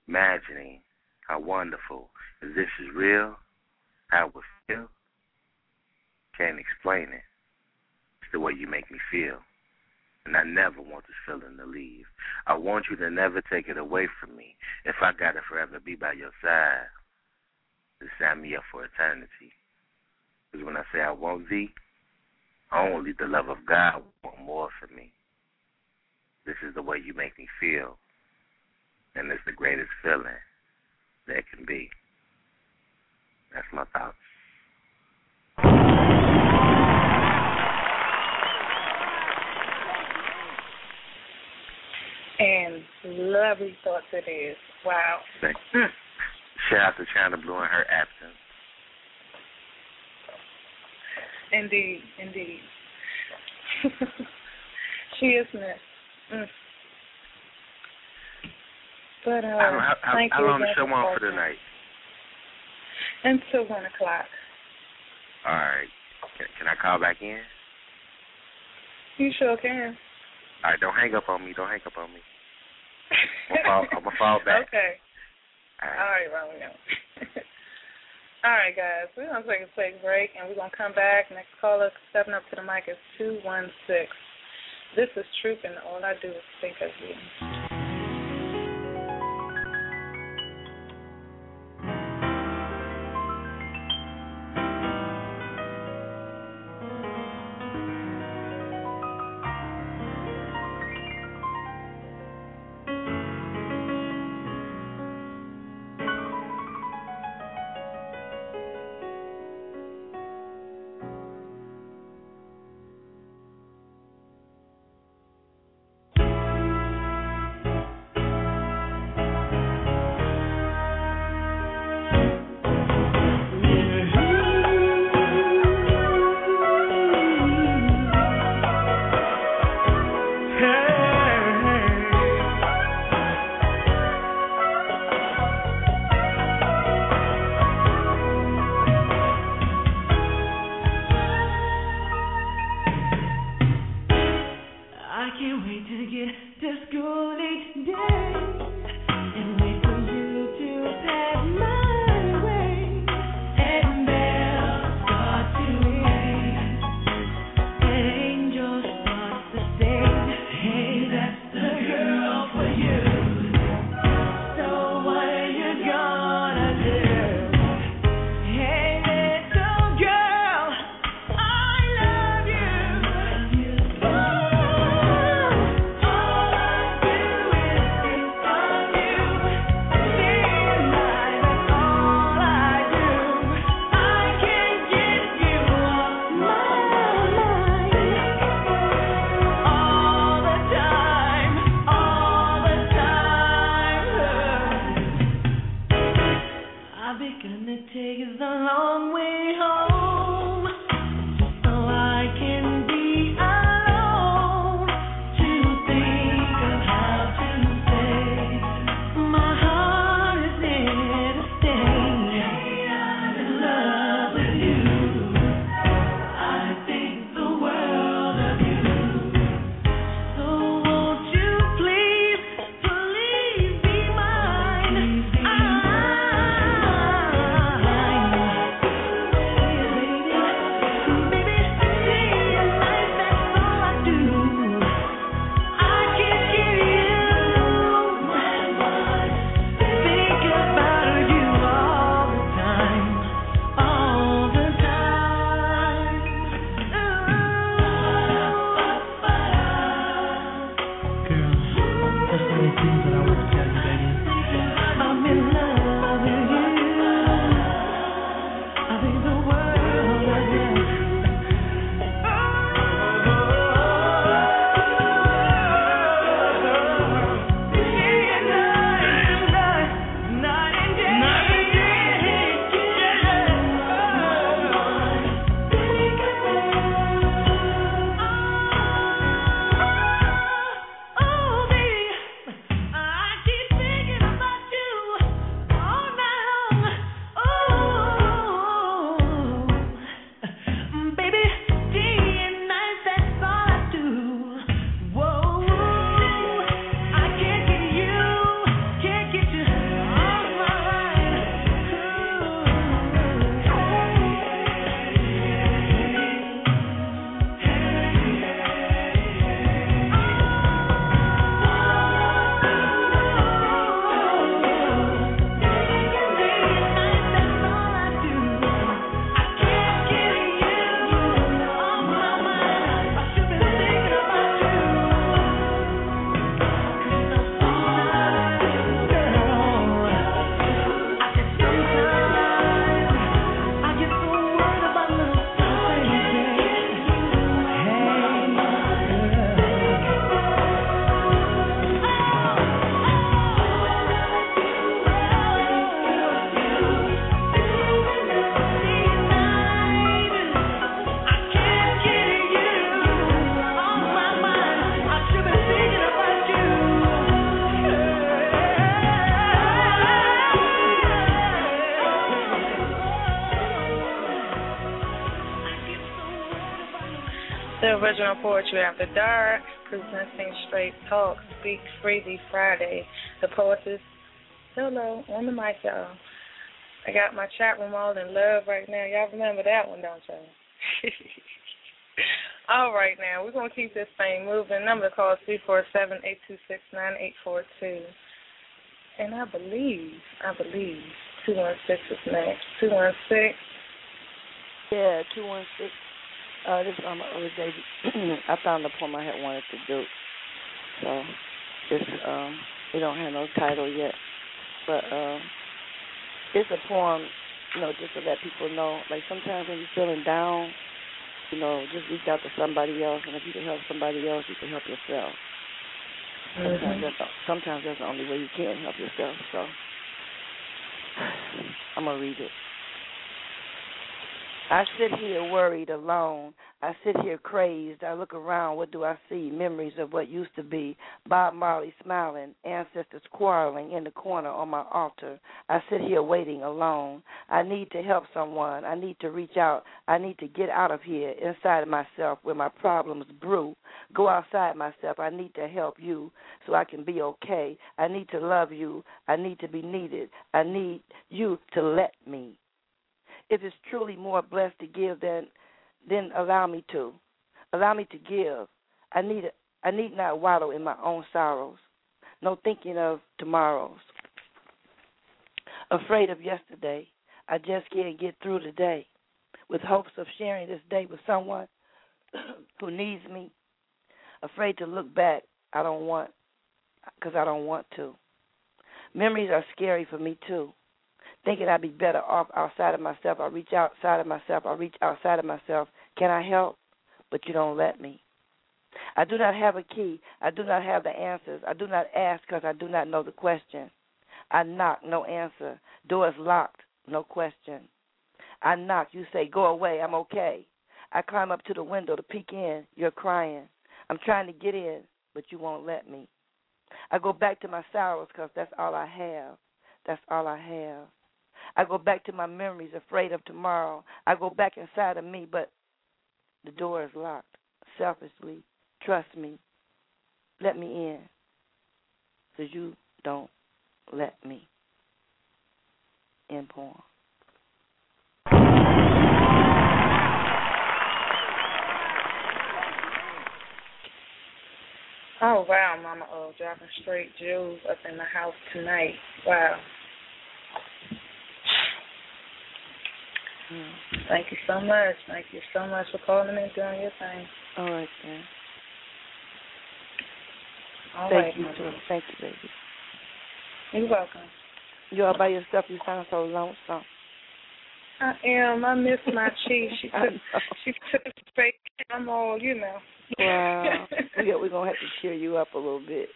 [SPEAKER 15] imagining how wonderful if this is real, how it feel. Can't explain it. It's the way you make me feel. And I never want this feeling to leave. I want you to never take it away from me. If I gotta forever be by your side, to sign me up for eternity. Because when I say I want thee, only the love of God want more for me. This is the way you make me feel. And it's the greatest feeling there can be. That's my thoughts.
[SPEAKER 3] And lovely thoughts it is. Wow.
[SPEAKER 15] Shout out to Chyna Blue in her absence.
[SPEAKER 3] Indeed, indeed. <laughs> she is missed. Mm. But uh,
[SPEAKER 15] how how, how,
[SPEAKER 3] thank
[SPEAKER 15] how
[SPEAKER 3] you
[SPEAKER 15] long the
[SPEAKER 3] again
[SPEAKER 15] show on for tonight?
[SPEAKER 3] Until one o'clock.
[SPEAKER 15] All right. Can, can I call back in?
[SPEAKER 3] You sure can.
[SPEAKER 15] All right, don't hang up on me. Don't hang up on me. <laughs> I'm gonna fall, I'm gonna fall back.
[SPEAKER 3] Okay.
[SPEAKER 15] All
[SPEAKER 3] All right, Romeo. <laughs> All right, guys. We're gonna take a quick break, and we're gonna come back. Next caller stepping up to the mic is two one six. This is Troop, and all I do is think of you.
[SPEAKER 11] The
[SPEAKER 3] original Poetry After Dark, presenting Straight Talk, Speak Freely Friday. The poetess solo on the mic, y'all. I got my chat room all in love right now. Y'all remember that one, don't y'all? <laughs> all right, now we're gonna keep this thing moving. Number to call is three four seven eight two six nine eight four two. And I believe, I believe, two one six is next. Two one six.
[SPEAKER 10] Yeah, two one six. Uh, this my other day. I found the poem I had wanted to do. So it's um we don't have no title yet. But um it's a poem, you know, just to let people know. Like sometimes when you're feeling down, you know, just reach out to somebody else and if you can help somebody else you can help yourself. Sometimes that's the, sometimes that's the only way you can help yourself. So <sighs> I'm gonna read it. I sit here worried alone. I sit here crazed. I look around. What do I see? Memories of what used to be. Bob Marley smiling. Ancestors quarreling in the corner on my altar. I sit here waiting alone. I need to help someone. I need to reach out. I need to get out of here inside of myself where my problems brew. Go outside myself. I need to help you so I can be okay. I need to love you. I need to be needed. I need you to let me if it's truly more blessed to give than then allow me to. Allow me to give. I need i need not wallow in my own sorrows. No thinking of tomorrows. Afraid of yesterday. I just can't get through today. With hopes of sharing this day with someone <clears throat> who needs me. Afraid to look back. I don't want because i don't want to. Memories are scary for me too thinking I'd be better off outside of myself. I reach outside of myself. I reach outside of myself. Can I help? But you don't let me. I do not have a key. I do not have the answers. I do not ask because I do not know the question. I knock, no answer. Doors locked, no question. I knock, you say, go away, I'm okay. I climb up to the window to peek in. You're crying. I'm trying to get in, but you won't let me. I go back to my sorrows because that's all I have. That's all I have. I go back to my memories, afraid of tomorrow. I go back inside of me, but the door is locked. Selfishly, trust me. Let me in. Because you don't let me. End poem.
[SPEAKER 3] Oh wow, Mama uh, O, dropping straight jewels up in the house tonight. Wow. Mm. Mm-hmm. Thank you so much. Thank you so much for calling in and doing your thing.
[SPEAKER 10] All right, then.
[SPEAKER 3] All
[SPEAKER 10] Thank
[SPEAKER 3] right,
[SPEAKER 10] you, too. Thank you, baby.
[SPEAKER 3] You're welcome.
[SPEAKER 10] You all by yourself. You sound so lonesome.
[SPEAKER 3] I am. I miss my <laughs> chief. She took she took a break. I'm all, you know.
[SPEAKER 10] Wow. <laughs> we, we're going to have to cheer you up a little bit.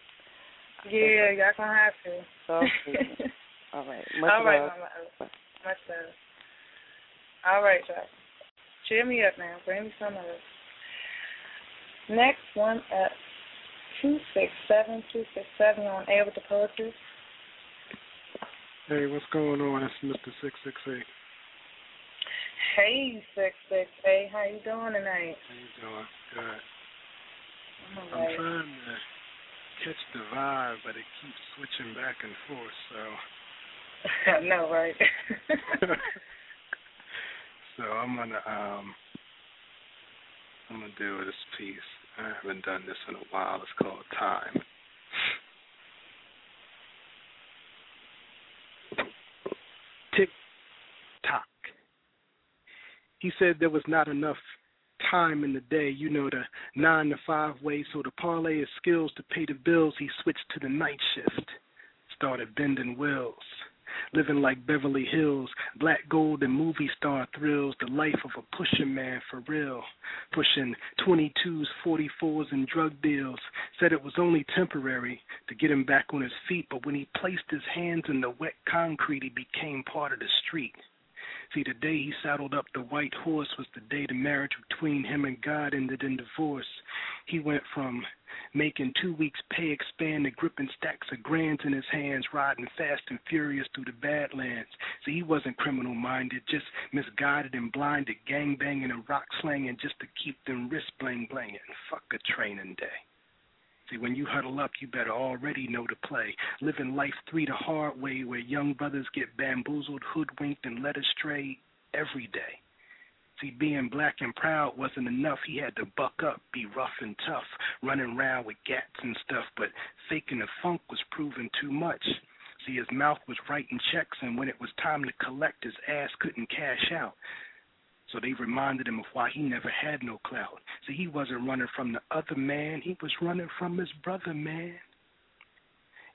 [SPEAKER 3] yeah, y'all gonna have to.
[SPEAKER 10] Okay. <laughs> All right. Much
[SPEAKER 3] all right,
[SPEAKER 10] love.
[SPEAKER 3] Mama. Much love. All right, y'all. Cheer me up now. Bring me some of this. Next one up. Two six seven two six seven on air with the poetry.
[SPEAKER 16] Hey, what's going on? It's Mr. Six Six Eight.
[SPEAKER 3] Hey six six eight, how you doing tonight?
[SPEAKER 16] How you doing? Good.
[SPEAKER 3] All
[SPEAKER 16] I'm
[SPEAKER 3] right.
[SPEAKER 16] trying to catch the vibe, but it keeps switching back and forth. So, <laughs>
[SPEAKER 3] I know, right? <laughs> <laughs>
[SPEAKER 16] so I'm gonna um, I'm gonna do this piece. I haven't done this in a while. It's called Time. Tick tock. He said there was not enough time in the day, you know, the nine to five way, so to parlay his skills to pay the bills, he switched to the night shift. Started bending wills. Living like Beverly Hills, black gold and movie star thrills, the life of a pushing man for real. Pushing 22s, 44s, and drug deals. Said it was only temporary to get him back on his feet, but when he placed his hands in the wet concrete, he became part of the street. See, the day he saddled up the white horse was the day the marriage between him and God ended in divorce. He went from making two weeks' pay expand to gripping stacks of grands in his hands, riding fast and furious through the Badlands. See, he wasn't criminal minded, just misguided and blinded, gang banging and rock slanging just to keep them wrist bling blinging. Fuck a training day. See, when you huddle up, you better already know the play. Living life three the hard way, where young brothers get bamboozled, hoodwinked, and led astray every day. See, being black and proud wasn't enough. He had to buck up, be rough and tough, running around with gats and stuff. But faking the funk was proving too much. See, his mouth was writing checks, and when it was time to collect, his ass couldn't cash out. So they reminded him of why he never had no clout. See, he wasn't running from the other man; he was running from his brother, man.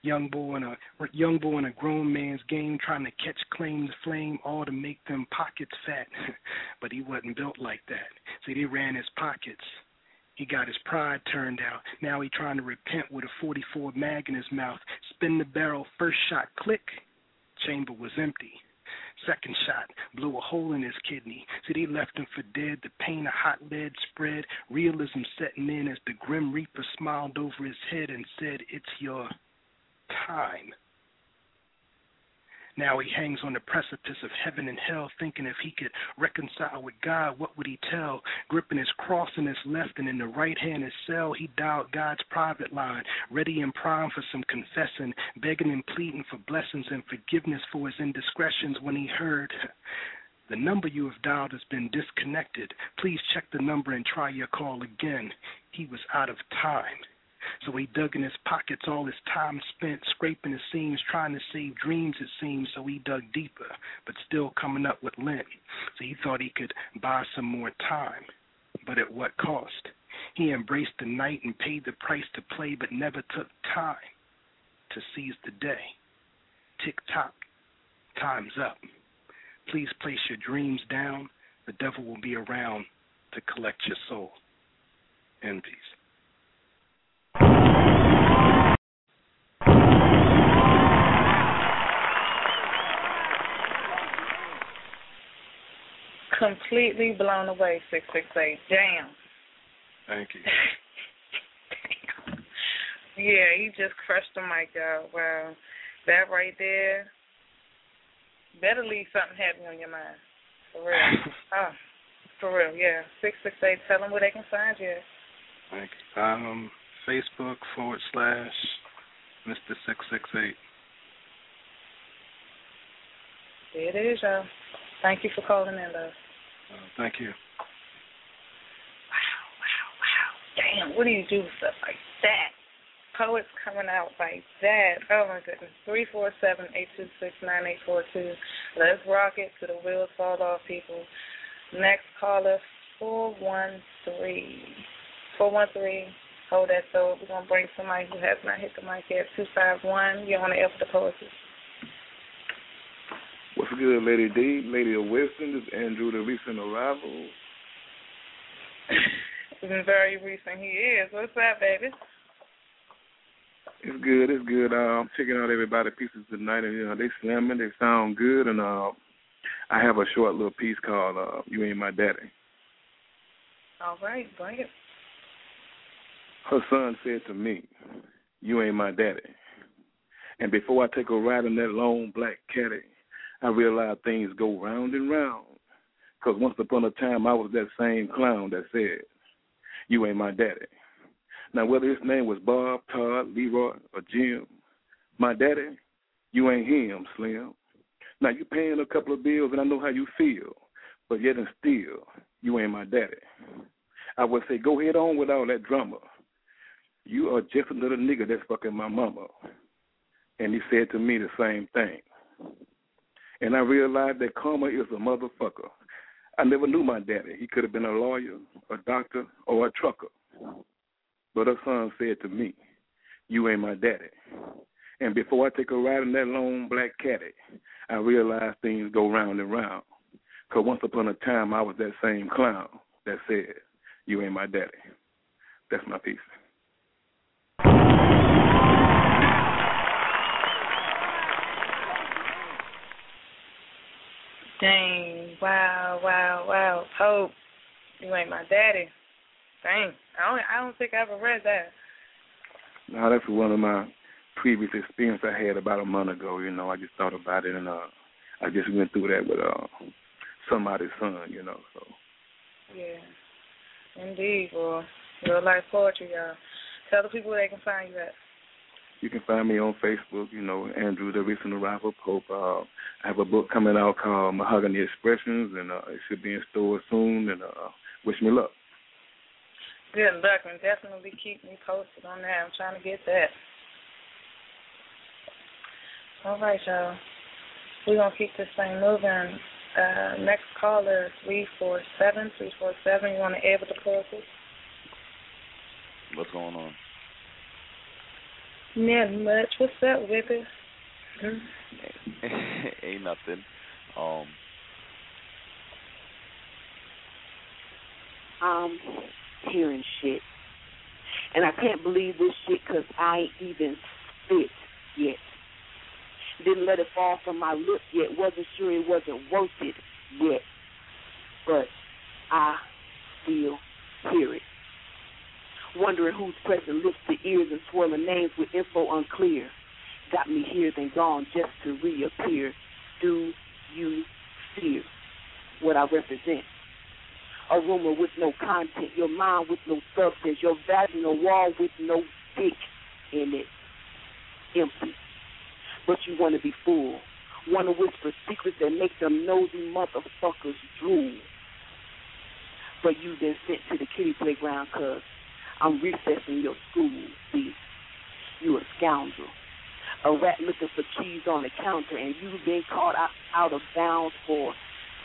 [SPEAKER 16] Young boy in a young boy in a grown man's game, trying to catch claim the flame, all to make them pockets fat. <laughs> but he wasn't built like that. See, they ran his pockets. He got his pride turned out. Now he trying to repent with a 44 mag in his mouth. Spin the barrel, first shot, click. Chamber was empty. Second shot blew a hole in his kidney. See, they left him for dead. The pain of hot lead spread. Realism setting in as the Grim Reaper smiled over his head and said, It's your time. Now he hangs on the precipice of heaven and hell, thinking if he could reconcile with God, what would he tell? Gripping his cross in his left and in the right hand his cell, he dialed God's private line, ready and prime for some confessing, begging and pleading for blessings and forgiveness for his indiscretions when he heard. The number you have dialed has been disconnected. Please check the number and try your call again. He was out of time. So he dug in his pockets all his time spent scraping the seams, trying to save dreams, it seems. So he dug deeper, but still coming up with lint. So he thought he could buy some more time. But at what cost? He embraced the night and paid the price to play, but never took time to seize the day. Tick tock, time's up. Please place your dreams down. The devil will be around to collect your soul. In peace.
[SPEAKER 3] Completely blown away, 668. Damn.
[SPEAKER 16] Thank you. <laughs>
[SPEAKER 3] Yeah, he just crushed the mic out. Wow. That right there, better leave something heavy on your mind. For real. <laughs> oh, for real, yeah. 668, tell them where they can find you.
[SPEAKER 16] Thank you. Um, Facebook forward slash Mr. 668.
[SPEAKER 3] There it is, y'all. Thank you for calling in, love.
[SPEAKER 16] Uh, thank you.
[SPEAKER 3] Wow, wow, wow. Damn, what do you do with stuff like that? Poets coming out like that. Oh my goodness. Three four seven eight two six nine eight four two. Let's rock it to the wheels fall off, people. Next caller, four one three. Four one three. Hold that thought. We're gonna bring somebody who has not hit the mic yet. Two five one. You're on the air for the poetry.
[SPEAKER 17] What's good, Lady D, Lady of Wisdom? This is Andrew, the recent arrival. <laughs>
[SPEAKER 3] It's very recent. He is. What's up, baby?
[SPEAKER 17] It's good, it's good. Uh, I'm checking out everybody pieces tonight, and you know they slamming, they sound good, and uh, I have a short little piece called uh, "You Ain't My Daddy."
[SPEAKER 3] All right, bring it.
[SPEAKER 17] Her son said to me, "You ain't my daddy," and before I take a ride in that long black caddy, I realized things go round and round. Cause once upon a time I was that same clown that said, "You ain't my daddy." Now, whether his name was Bob, Todd, Leroy, or Jim, my daddy, you ain't him, Slim. Now, you paying a couple of bills, and I know how you feel, but yet and still, you ain't my daddy. I would say, go ahead on with all that drama. You are just a little nigga that's fucking my mama. And he said to me the same thing. And I realized that karma is a motherfucker. I never knew my daddy. He could have been a lawyer, a doctor, or a trucker. But her son said to me, You ain't my daddy. And before I take a ride in that long black caddy, I realized things go round and round. Because once upon a time, I was that same clown that said, You ain't my daddy. That's my piece.
[SPEAKER 3] Dang. Wow, wow, wow. Hope. You ain't my daddy. Dang. I don't I don't think I ever read that.
[SPEAKER 17] Now that's one of my previous experience I had about a month ago. You know, I just thought about it, and uh, I just went through that with uh, somebody's son. You know, so
[SPEAKER 3] Yeah. Indeed, boy. Real life poetry, y'all. Tell the people where they can find you at.
[SPEAKER 17] You can find me on Facebook. You know, Andrew, the recent arrival Pope. Uh, I have a book coming out called Mahogany Expressions, and uh, it should be in stores soon. And uh, wish me luck.
[SPEAKER 3] Good luck and definitely keep me posted on that. I'm trying to get that. All right, y'all. We're gonna keep this thing moving. Uh, next caller, three four seven, three four seven. You wanna air with the poetry?
[SPEAKER 18] What's going on?
[SPEAKER 3] Not much. What's up, Whippet? <laughs>
[SPEAKER 18] Ain't nothing. Um,
[SPEAKER 19] I'm hearing shit. And I can't believe this shit because I ain't even spit yet. Didn't let it fall from my lips yet. Wasn't sure it wasn't worth it yet. But I still hear it. Wondering who's pressing lips to ears and swirling names with info unclear. Got me here then gone just to reappear. Do you fear what I represent? A rumor with no content, your mind with no substance, your vaginal wall with no dick in it. Empty. But you want to be full. Want to whisper secrets that make them nosy motherfuckers drool. But you been sent to the kitty playground cause I'm recessing your school, see. You a scoundrel. A rat looking for keys on the counter and you've been caught out, out of bounds for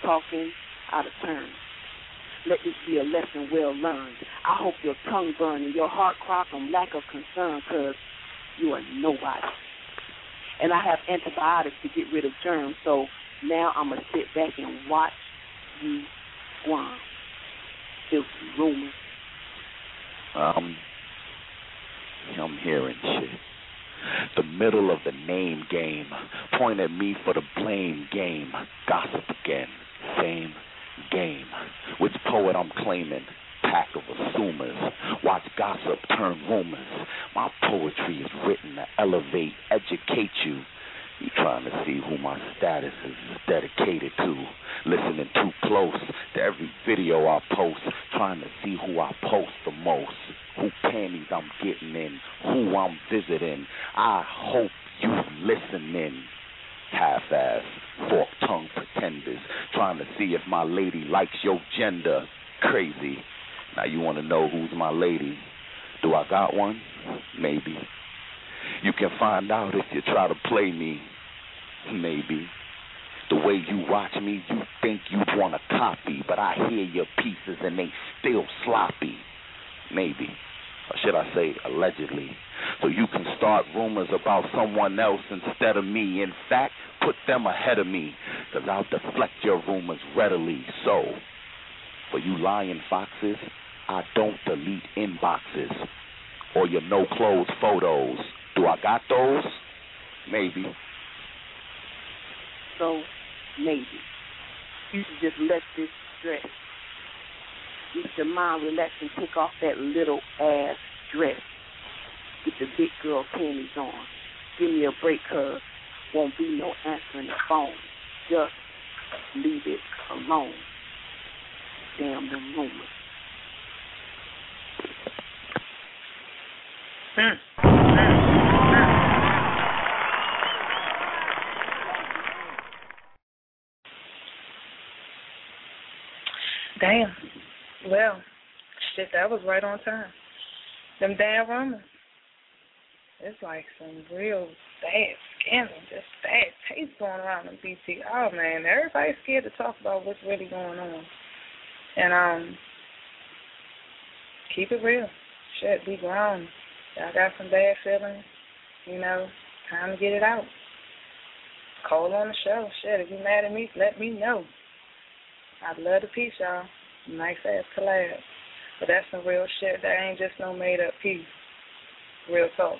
[SPEAKER 19] talking out of turn. Let this be a lesson well learned. I hope your tongue burn and your heart cry from lack of concern because you are nobody. And I have antibiotics to get rid of germs, so now I'm going to sit back and watch you squirm. Filthy rumors.
[SPEAKER 18] Um, I'm hearing shit. The middle of the name game. Point at me for the blame game. Gossip again. Same game. Which poet I'm claiming? Pack of assumers. Watch gossip turn rumors. My poetry is written to elevate, educate you. Trying to see who my status is dedicated to. Listening too close to every video I post. Trying to see who I post the most. Who panties I'm getting in. Who I'm visiting. I hope you listening. Half-ass, fork-tongued pretenders. Trying to see if my lady likes your gender. Crazy. Now you want to know who's my lady. Do I got one? Maybe. You can find out if you try to play me. Maybe. The way you watch me, you think you'd want to copy, but I hear your pieces and they still sloppy. Maybe. Or should I say, allegedly. So you can start rumors about someone else instead of me. In fact, put them ahead of me, because I'll deflect your rumors readily. So, for you lying foxes, I don't delete inboxes or your no clothes photos. Do I got those? Maybe.
[SPEAKER 19] So, maybe. You should just let this stress. Get your mind relax and take off that little ass dress. Get the big girl panties on. Give me a break, cuz won't be no answering the phone. Just leave it alone. Damn them rumors. Hmm. Hmm.
[SPEAKER 3] Damn. Well, shit, that was right on time. Them damn rumors. It's like some real bad scandal, just bad taste going around in BT. Oh man, everybody's scared to talk about what's really going on. And um keep it real. Shit, be grown. Y'all got some bad feelings, you know, time to get it out. Call on the show. Shit, if you're mad at me, let me know. I'd love to piece y'all. Nice ass collab. But that's some real shit. That ain't just no made up piece. Real talk.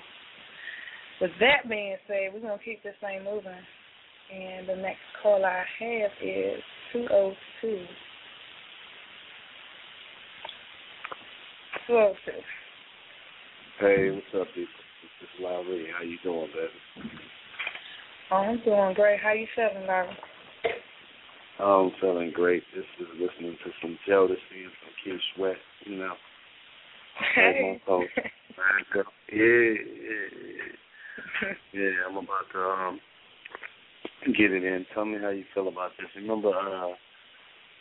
[SPEAKER 3] With that being said, we're gonna keep this thing moving. And the next call I have is two oh two. Two oh two.
[SPEAKER 20] Hey, what's up, people? This is Larry. How you doing, baby?
[SPEAKER 3] Oh, I'm doing great. How you feeling, Larry?
[SPEAKER 20] I'm feeling great. This is listening to some Jodeci and some Keith Sweat, you know.
[SPEAKER 3] Hey.
[SPEAKER 20] yeah, yeah, <laughs> yeah. I'm about to um get it in. Tell me how you feel about this. Remember, uh,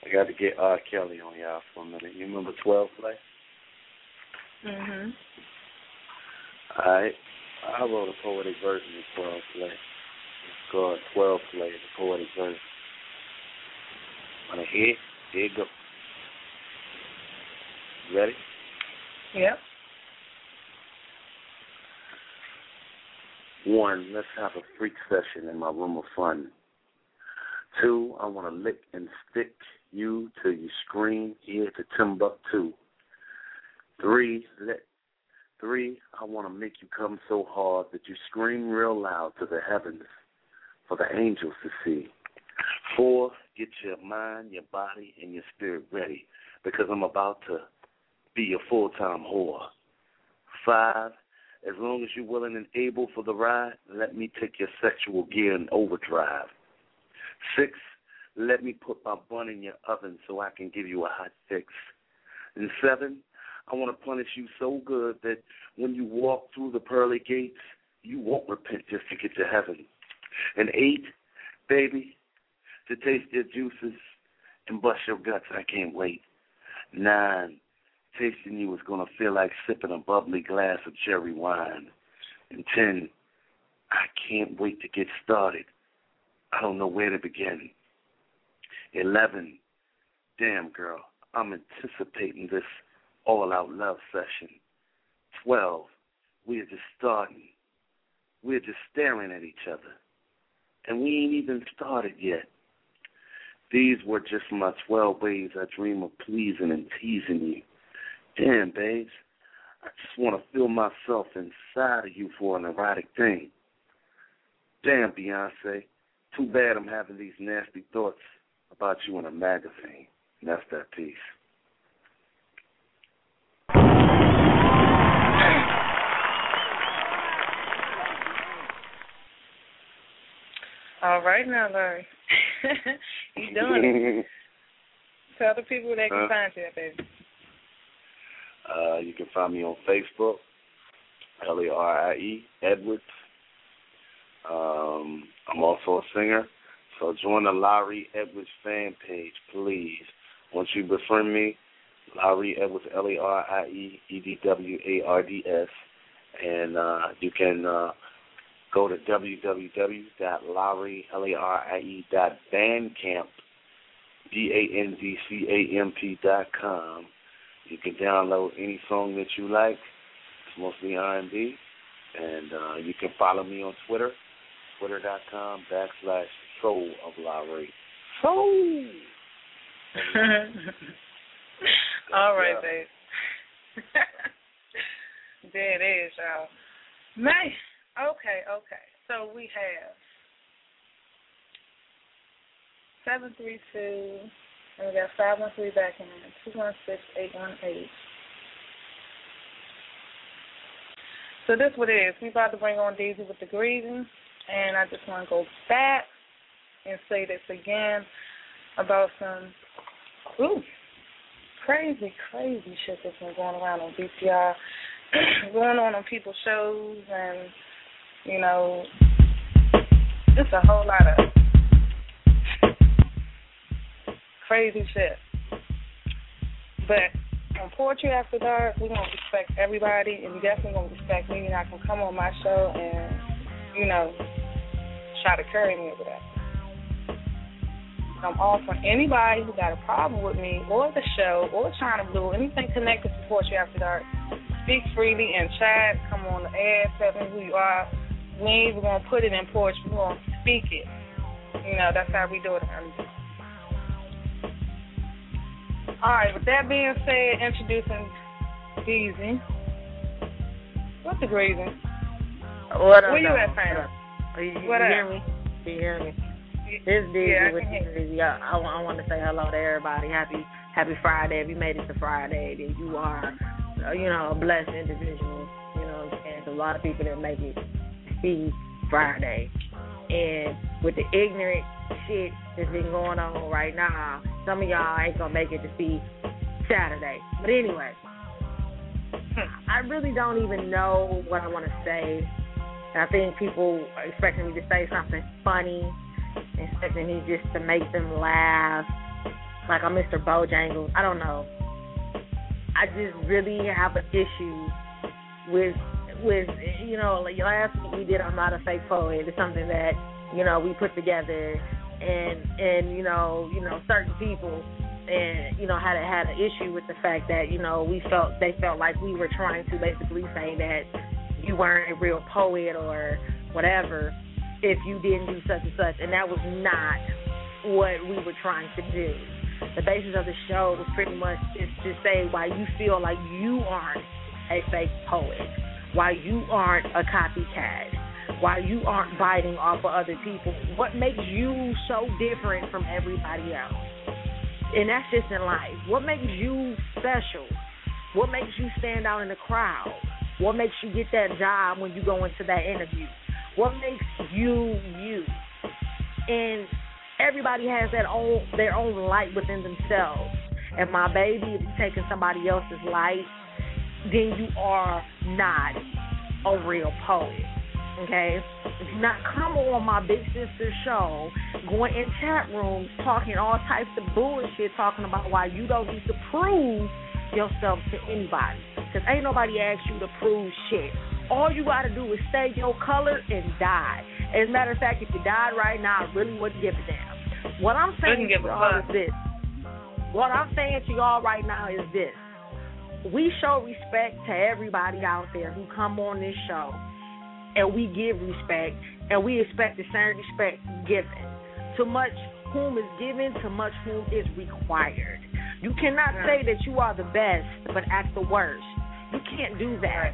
[SPEAKER 20] I got to get R. Kelly on y'all for a minute. You remember 12 play?
[SPEAKER 3] Mm Mhm.
[SPEAKER 20] All right. I wrote a poetic version of 12 play. It's called 12 play, the poetic version. Wanna hear? it? Here you go. You ready?
[SPEAKER 3] Yep.
[SPEAKER 20] One, let's have a freak session in my room of fun. Two, I want to lick and stick you till you scream here to Timbuktu. Three, let Three, I want to make you come so hard that you scream real loud to the heavens.
[SPEAKER 15] for the angels to see. Four, get your mind, your body, and your spirit ready because I'm about to be your full time whore. Five, as long as you're willing and able for the ride, let me take your sexual gear in overdrive. Six, let me put my bun in your oven so I can give you a hot fix. And seven, I want to punish you so good that when you walk through the pearly gates, you won't repent just to get to heaven. And eight, baby, to taste your juices and bust your guts, I can't wait. Nine, tasting you is going to feel like sipping a bubbly glass of cherry wine. And ten, I can't wait to get started. I don't know where to begin. Eleven, damn girl, I'm anticipating this all out love session. Twelve, we are just starting. We're just staring at each other. And we ain't even started yet. These were just my 12 ways I dream of pleasing and teasing you. Damn, babes. I just want to feel myself inside of you for an erotic thing. Damn, Beyonce. Too bad I'm having these nasty thoughts about you in a magazine. And that's that piece.
[SPEAKER 3] All right now, Larry. <laughs> you doing it. <laughs> Tell the people they can
[SPEAKER 15] Huh?
[SPEAKER 3] find you, baby.
[SPEAKER 15] Uh, you can find me on Facebook, L A R I E Edwards. Um, I'm also a singer, so join the Larry Edwards fan page, please. Once you befriend me, Larry Edwards, L A R I E E D W A R D S, and uh, you can uh, go to www.larry.bandcamp, B-A-N-D-C-A-M-P dot com. You can download any song that you like. It's mostly R&B. And uh, you can follow me on Twitter, twitter.com backslash soul of Larry. Soul! <laughs>
[SPEAKER 3] All right,
[SPEAKER 15] Yeah.
[SPEAKER 3] babe. <laughs> there it is, y'all. Man, okay, okay. So we have seven three two, and we got five one three back in two one six eight one eight. So this what it is. We about to bring on Daisy with the grieving, and I just want to go back and say this again about some ooh crazy, crazy shit that's been going around on BTR, <clears throat> going on on people's shows, and you know, it's a whole lot of crazy shit. But on Poetry After Dark, we're gonna respect everybody, and definitely gonna respect me. and I can come on my show and, you know, try to carry me over that. I'm all for anybody who got a problem with me or the show or Chyna Blue, anything connected to Poetry After Dark, speak freely and chat. Come on the air, tell me who you are. We ain't even gonna put it in poetry. We're gonna speak it. You know, that's how we do it. All right. With that being said, introducing Deezy. What's the reason?
[SPEAKER 21] What
[SPEAKER 3] Where you at, fam?
[SPEAKER 21] What up? You, you
[SPEAKER 3] What
[SPEAKER 21] hear
[SPEAKER 3] up?
[SPEAKER 21] me? You hear me? This Dizzy
[SPEAKER 3] Yeah,
[SPEAKER 21] with
[SPEAKER 3] hear
[SPEAKER 21] Dizzy. I, I, I want to say hello to everybody. Happy Happy Friday. If you made it to Friday, then you are, uh, you know, a blessed individual. You know what I'm saying? There's a lot of people that make it see Friday. And with the ignorant shit that's been going on right now, some of y'all ain't to make it to see Saturday. But anyway, I really don't even know what I want to say. And I think people are expecting me to say something funny, expecting me just to make them laugh, like I'm Mr. Bojangles. I don't know. I just really have an issue with with you know like last week we did I'm not a fake poet. It's something that you know we put together, and and you know you know certain people and you know had had an issue with the fact that you know we felt they felt like we were trying to basically say that you weren't a real poet or whatever if you didn't do such and such, and that was not what we were trying to do. The basis of the show was pretty much just to say why you feel like you aren't a fake poet, why you aren't a copycat, why you aren't biting off of other people. What makes you so different from everybody else? And that's just in life. What makes you special? What makes you stand out in the crowd? What makes you get that job when you go into that interview? What makes you you? And everybody has that own their own light within themselves. And my baby, you're taking somebody else's light, then you are not a real poet. Okay? Not come on my big sister show, going in chat rooms talking all types of bullshit, talking about why you don't need to prove yourself to anybody. Because ain't nobody asked you to prove shit. All you got to do is stay your color and die. As a matter of fact, if you died right now, I really wouldn't give a damn. What I'm saying to y'all is this. What I'm saying to y'all right now is this. We show respect to everybody out there who come on this show, and we give respect, and we expect the same respect given. Too much whom is given, too much whom is required. You cannot say that you are the best, but act the worst. You can't do that.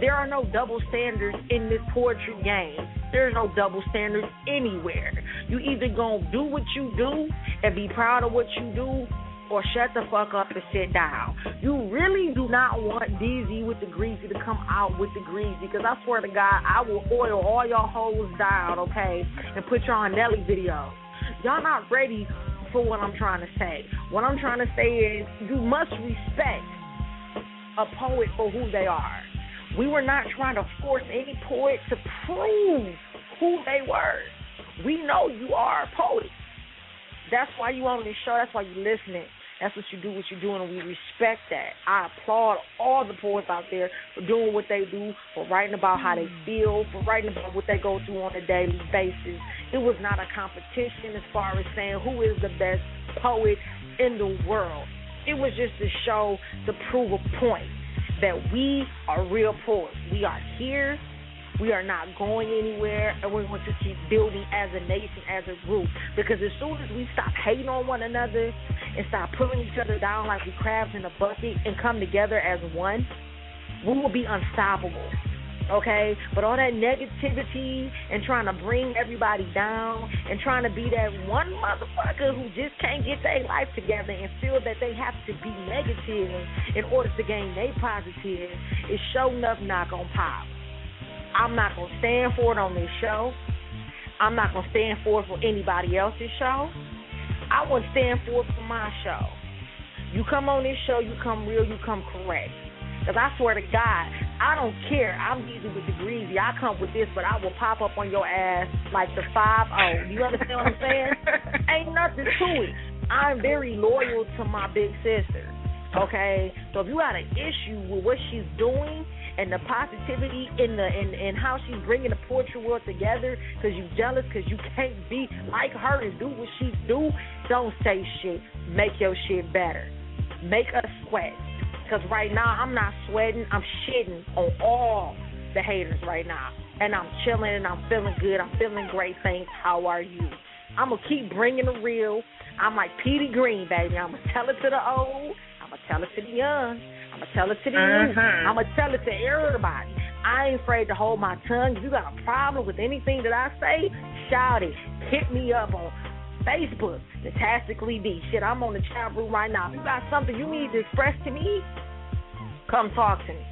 [SPEAKER 21] There are no double standards in this poetry game. There's no double standards anywhere. You either gonna do what you do and be proud of what you do, or shut the fuck up and sit down. You really do not want DZ with the greasy to come out with the greasy because I swear to God, I will oil all y'all down, okay, and put y'all on Nelly videos. Y'all not ready for what I'm trying to say. What I'm trying to say is you must respect a poet for who they are. We were not trying to force any poet to prove who they were. We know you are a poet. That's why you on this show. That's why you listening. That's what you do, what you're doing, and we respect that. I applaud all the poets out there for doing what they do, for writing about how they hmm. feel, for writing about what they go through on a daily basis. It was not a competition as far as saying who is the best poet in the world. It was just to show to prove a point that we are real poets. We are here. We are not going anywhere, and we're going to keep building as a nation, as a group. Because as soon as we stop hating on one another and stop pulling each other down like we crabs in a bucket and come together as one, we will be unstoppable. Okay? But all that negativity and trying to bring everybody down and trying to be that one motherfucker who just can't get their life together and feel that they have to be negative in order to gain their positive is show up not gonna pop. I'm not gonna stand for it on this show. I'm not gonna stand for it for anybody else's show. I wouldn't stand for it for my show. You come on this show, you come real, you come correct. Because I swear to God, I don't care. I'm easy with the greasy. I come with this, but I will pop up on your ass like the 5 You understand what I'm saying? <laughs> Ain't nothing to it. I'm very loyal to my big sister. Okay? So if you got an issue with what she's doing, and the positivity in the in, in how she's bringing the poetry world together because you jealous because you can't be like her and do what she do. Don't say shit. Make your shit better. Make us sweat. Because right now I'm not sweating. I'm shitting on all the haters right now. And I'm chilling and I'm feeling good. I'm feeling great. Thanks. How are you? I'm to keep bringing the real. I'm like Petey Greene, baby. I'm to tell it to the old. I'm to tell it to the young. I'm gonna tell it to the youth.
[SPEAKER 3] Mhm.
[SPEAKER 21] I'm gonna tell it to everybody. I ain't afraid to hold my tongue. If you got a problem with anything that I say, shout it. Hit me up on Facebook, Natastically D. Shit, I'm on the chat room right now. If you got something you need to express to me, come talk to me.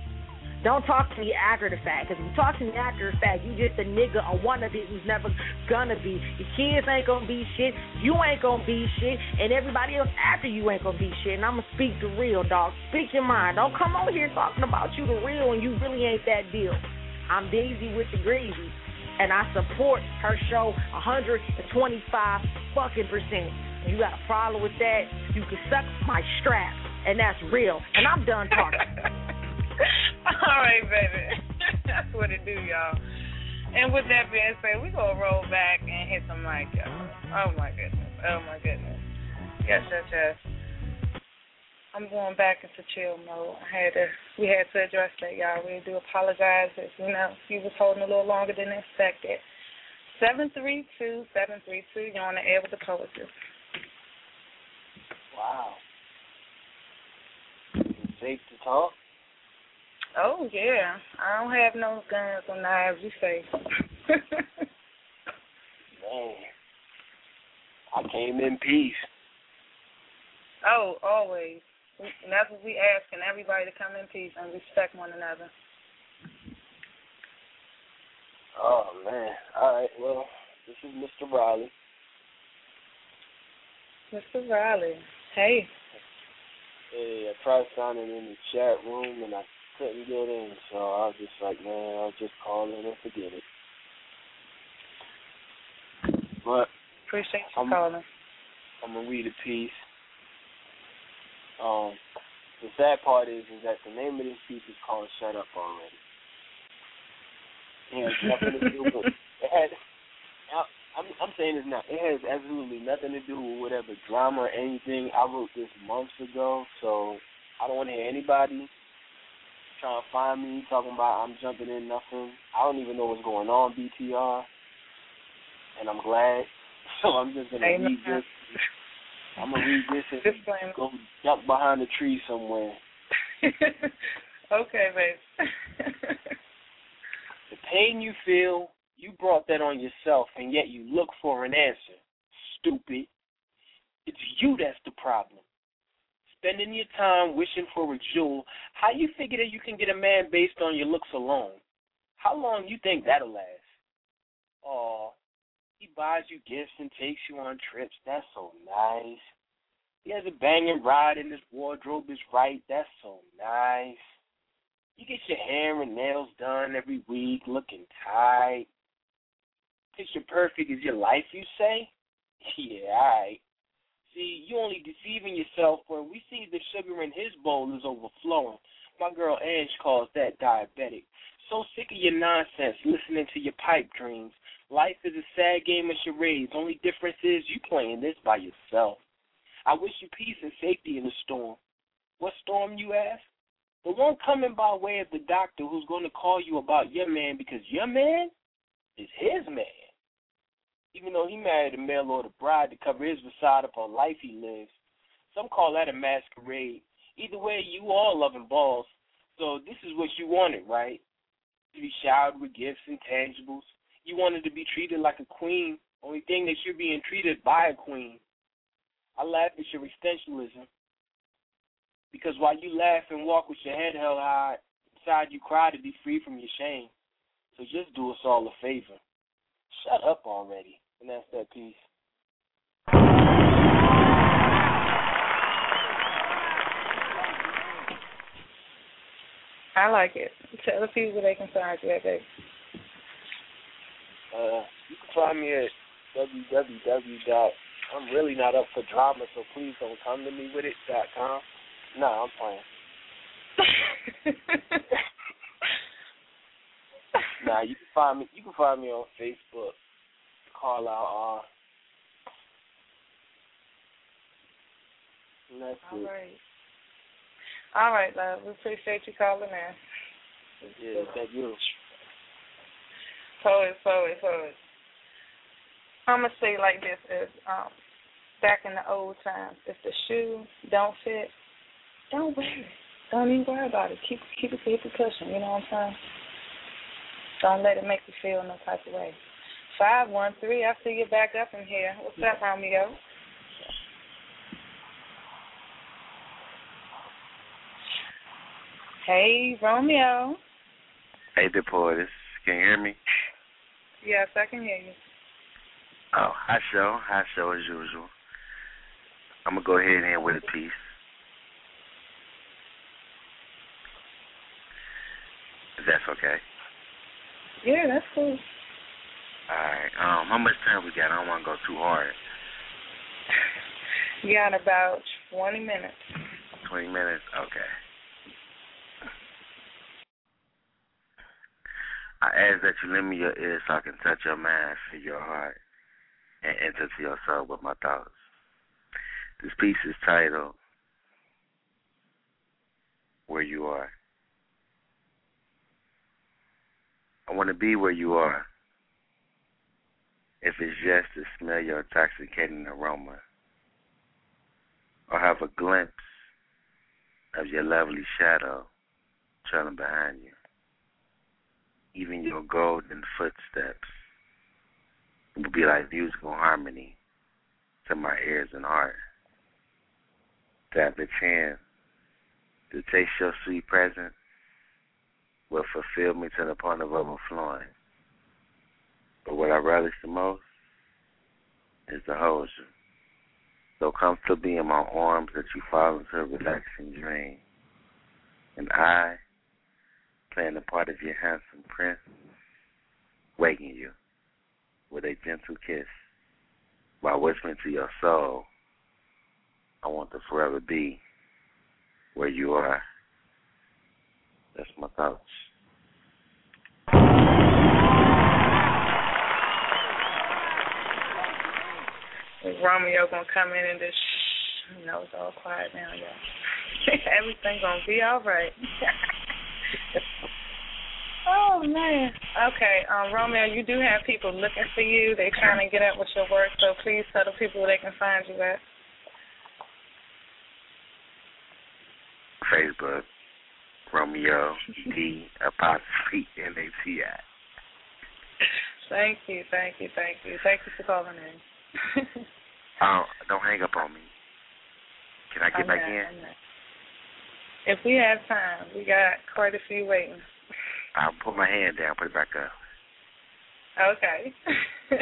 [SPEAKER 21] Don't talk to me after the fact, because if you talk to me after the fact, you just a nigga or wannabe who's never gonna be. Your kids ain't gonna be shit, you ain't gonna be shit, and everybody else after you ain't gonna be shit. And I'm gonna speak the real, dog. Speak your mind. Don't come over here talking about you the real and you really ain't that deal. I'm Daisy with the Greasy, and I support her show 125 fucking percent. You got a problem with that? You can suck my strap, and that's real. And I'm done talking. <laughs> <laughs>
[SPEAKER 3] All right, baby. <laughs> That's what it do, y'all. And with that being said, we gonna roll back and hit some mic, y'all. Oh my goodness. Oh my goodness. Yes, yes, yes. I'm going back into chill mode. I had to we had to address that, y'all. We do apologize if you know you was holding a little longer than expected. Seven three two, seven three two, you're on the air with the poetry.
[SPEAKER 22] Wow. Safe to talk?
[SPEAKER 3] Oh yeah. I don't have no guns or knives, you say. <laughs>
[SPEAKER 22] Man, I came in peace.
[SPEAKER 3] Oh, always. And that's what we asking everybody to come in peace and respect one another.
[SPEAKER 22] Oh man. All right. Well, this is Mr. Riley.
[SPEAKER 3] Mr. Riley. Hey.
[SPEAKER 22] Hey, I tried signing in the chat room and I couldn't get in, so I was just like, man, I'll just call in and forget it. But
[SPEAKER 3] Appreciate you
[SPEAKER 22] I'm,
[SPEAKER 3] calling.
[SPEAKER 22] I'm gonna read a piece. Um, the sad part is, is that the name of this piece is called "Shut Up Already." It has nothing to do with. <laughs> It had. I'm, I'm saying this now. It has absolutely nothing to do with whatever drama or anything. I wrote this months ago, so I don't want to hear anybody trying to find me talking about I'm jumping in nothing. I don't even know what's going on, BTR, and I'm glad. <laughs> So I'm just gonna
[SPEAKER 3] Amen.
[SPEAKER 22] read this. I'm gonna read this and go duck behind a tree somewhere. <laughs>
[SPEAKER 3] okay, babe. <laughs>
[SPEAKER 22] The pain you feel, you brought that on yourself, and yet you look for an answer. Stupid. It's you that's the problem. Spending your time wishing for a jewel, how you figure that you can get a man based on your looks alone? How long you think that'll last? Oh, he buys you gifts and takes you on trips. That's so nice. He has a banging ride and his wardrobe is right. That's so nice. You get your hair and nails done every week, looking tight. Picture perfect is your life, you say? <laughs> Yeah, alright. See, you only deceiving yourself when we see the sugar in his bowl is overflowing. My girl Ange calls that diabetic. So sick of your nonsense, listening to your pipe dreams. Life is a sad game of charades. Only difference is you playing this by yourself. I wish you peace and safety in the storm. What storm, you ask? The one coming by way of the doctor who's going to call you about your man because your man is his man. Even though he married a male or order bride to cover his facade upon life he lives. Some call that a masquerade. Either way, you all loving balls. So this is what you wanted, right? To be showered with gifts and tangibles. You wanted to be treated like a queen. Only thing that you're being treated by a queen. I laugh at your existentialism. Because while you laugh and walk with your head held high, inside you cry to be free from your shame. So just do us all a favor. Shut up already. And that's that piece.
[SPEAKER 3] I like it. Tell the people they can find you at, babe.
[SPEAKER 22] Uh, you can find me at www. dot I'm really not up for drama, so please don't come to me with it. dot com. No, I'm playing. <laughs> nah, you can find me. You can find me on Facebook. Out R. That's
[SPEAKER 3] All
[SPEAKER 22] it.
[SPEAKER 3] right. All right, love. We appreciate you calling in.
[SPEAKER 22] Yeah, thank you.
[SPEAKER 3] Poet, poet, poet. I'm gonna say like this: is um, back in the old times, if the shoe don't fit, don't wear it. Don't even worry about it. Keep keep it keep it cushion. You know what I'm saying? Don't let it make you feel no type of way. Five one three. I see you back up in here. What's up, Romeo? Hey, Romeo.
[SPEAKER 15] Hey, the poetess. Can you hear me?
[SPEAKER 3] Yes, I can hear you.
[SPEAKER 15] Oh, high show. High show as usual. I'm going to go ahead and end with a piece. If that's okay.
[SPEAKER 3] Yeah, that's cool.
[SPEAKER 15] All right. Um, how much time we got? I don't want to go too hard.
[SPEAKER 3] You got about 20 minutes.
[SPEAKER 15] 20 minutes? Okay. I ask that you lend me your ear so I can touch your mind, feel your heart, and enter to your soul with my thoughts. This piece is titled Where You Are. I want to be where you are. If it's just to smell your intoxicating aroma, or have a glimpse of your lovely shadow trailing behind you, even your golden footsteps will be like musical harmony to my ears and heart. To have the chance to taste your sweet presence will fulfill me to the point of overflowing. But what I relish the most is hold you. So comfortably in my arms that you fall into a relaxing dream. And I, playing the part of your handsome prince, waking you with a gentle kiss while whispering to your soul, I want to forever be where you are. That's my thoughts.
[SPEAKER 3] Romeo gonna come in and just shh, you know, it's all quiet now, y'all. <laughs> Everything's gonna be all right. <laughs> oh man. Okay, um, Romeo, you do have people looking for you. They trying to get up with your work, so please tell the people where they can find you at.
[SPEAKER 15] Facebook, Romeo D apostrophe N A T I.
[SPEAKER 3] Thank you, thank you, thank you. Thank you for calling in. <laughs>
[SPEAKER 15] Oh, don't hang up on me. Can I get
[SPEAKER 3] I'm
[SPEAKER 15] back in?
[SPEAKER 3] If we have time, we got quite a few waiting.
[SPEAKER 15] I'll put my hand down, put it back up.
[SPEAKER 3] Okay. <laughs>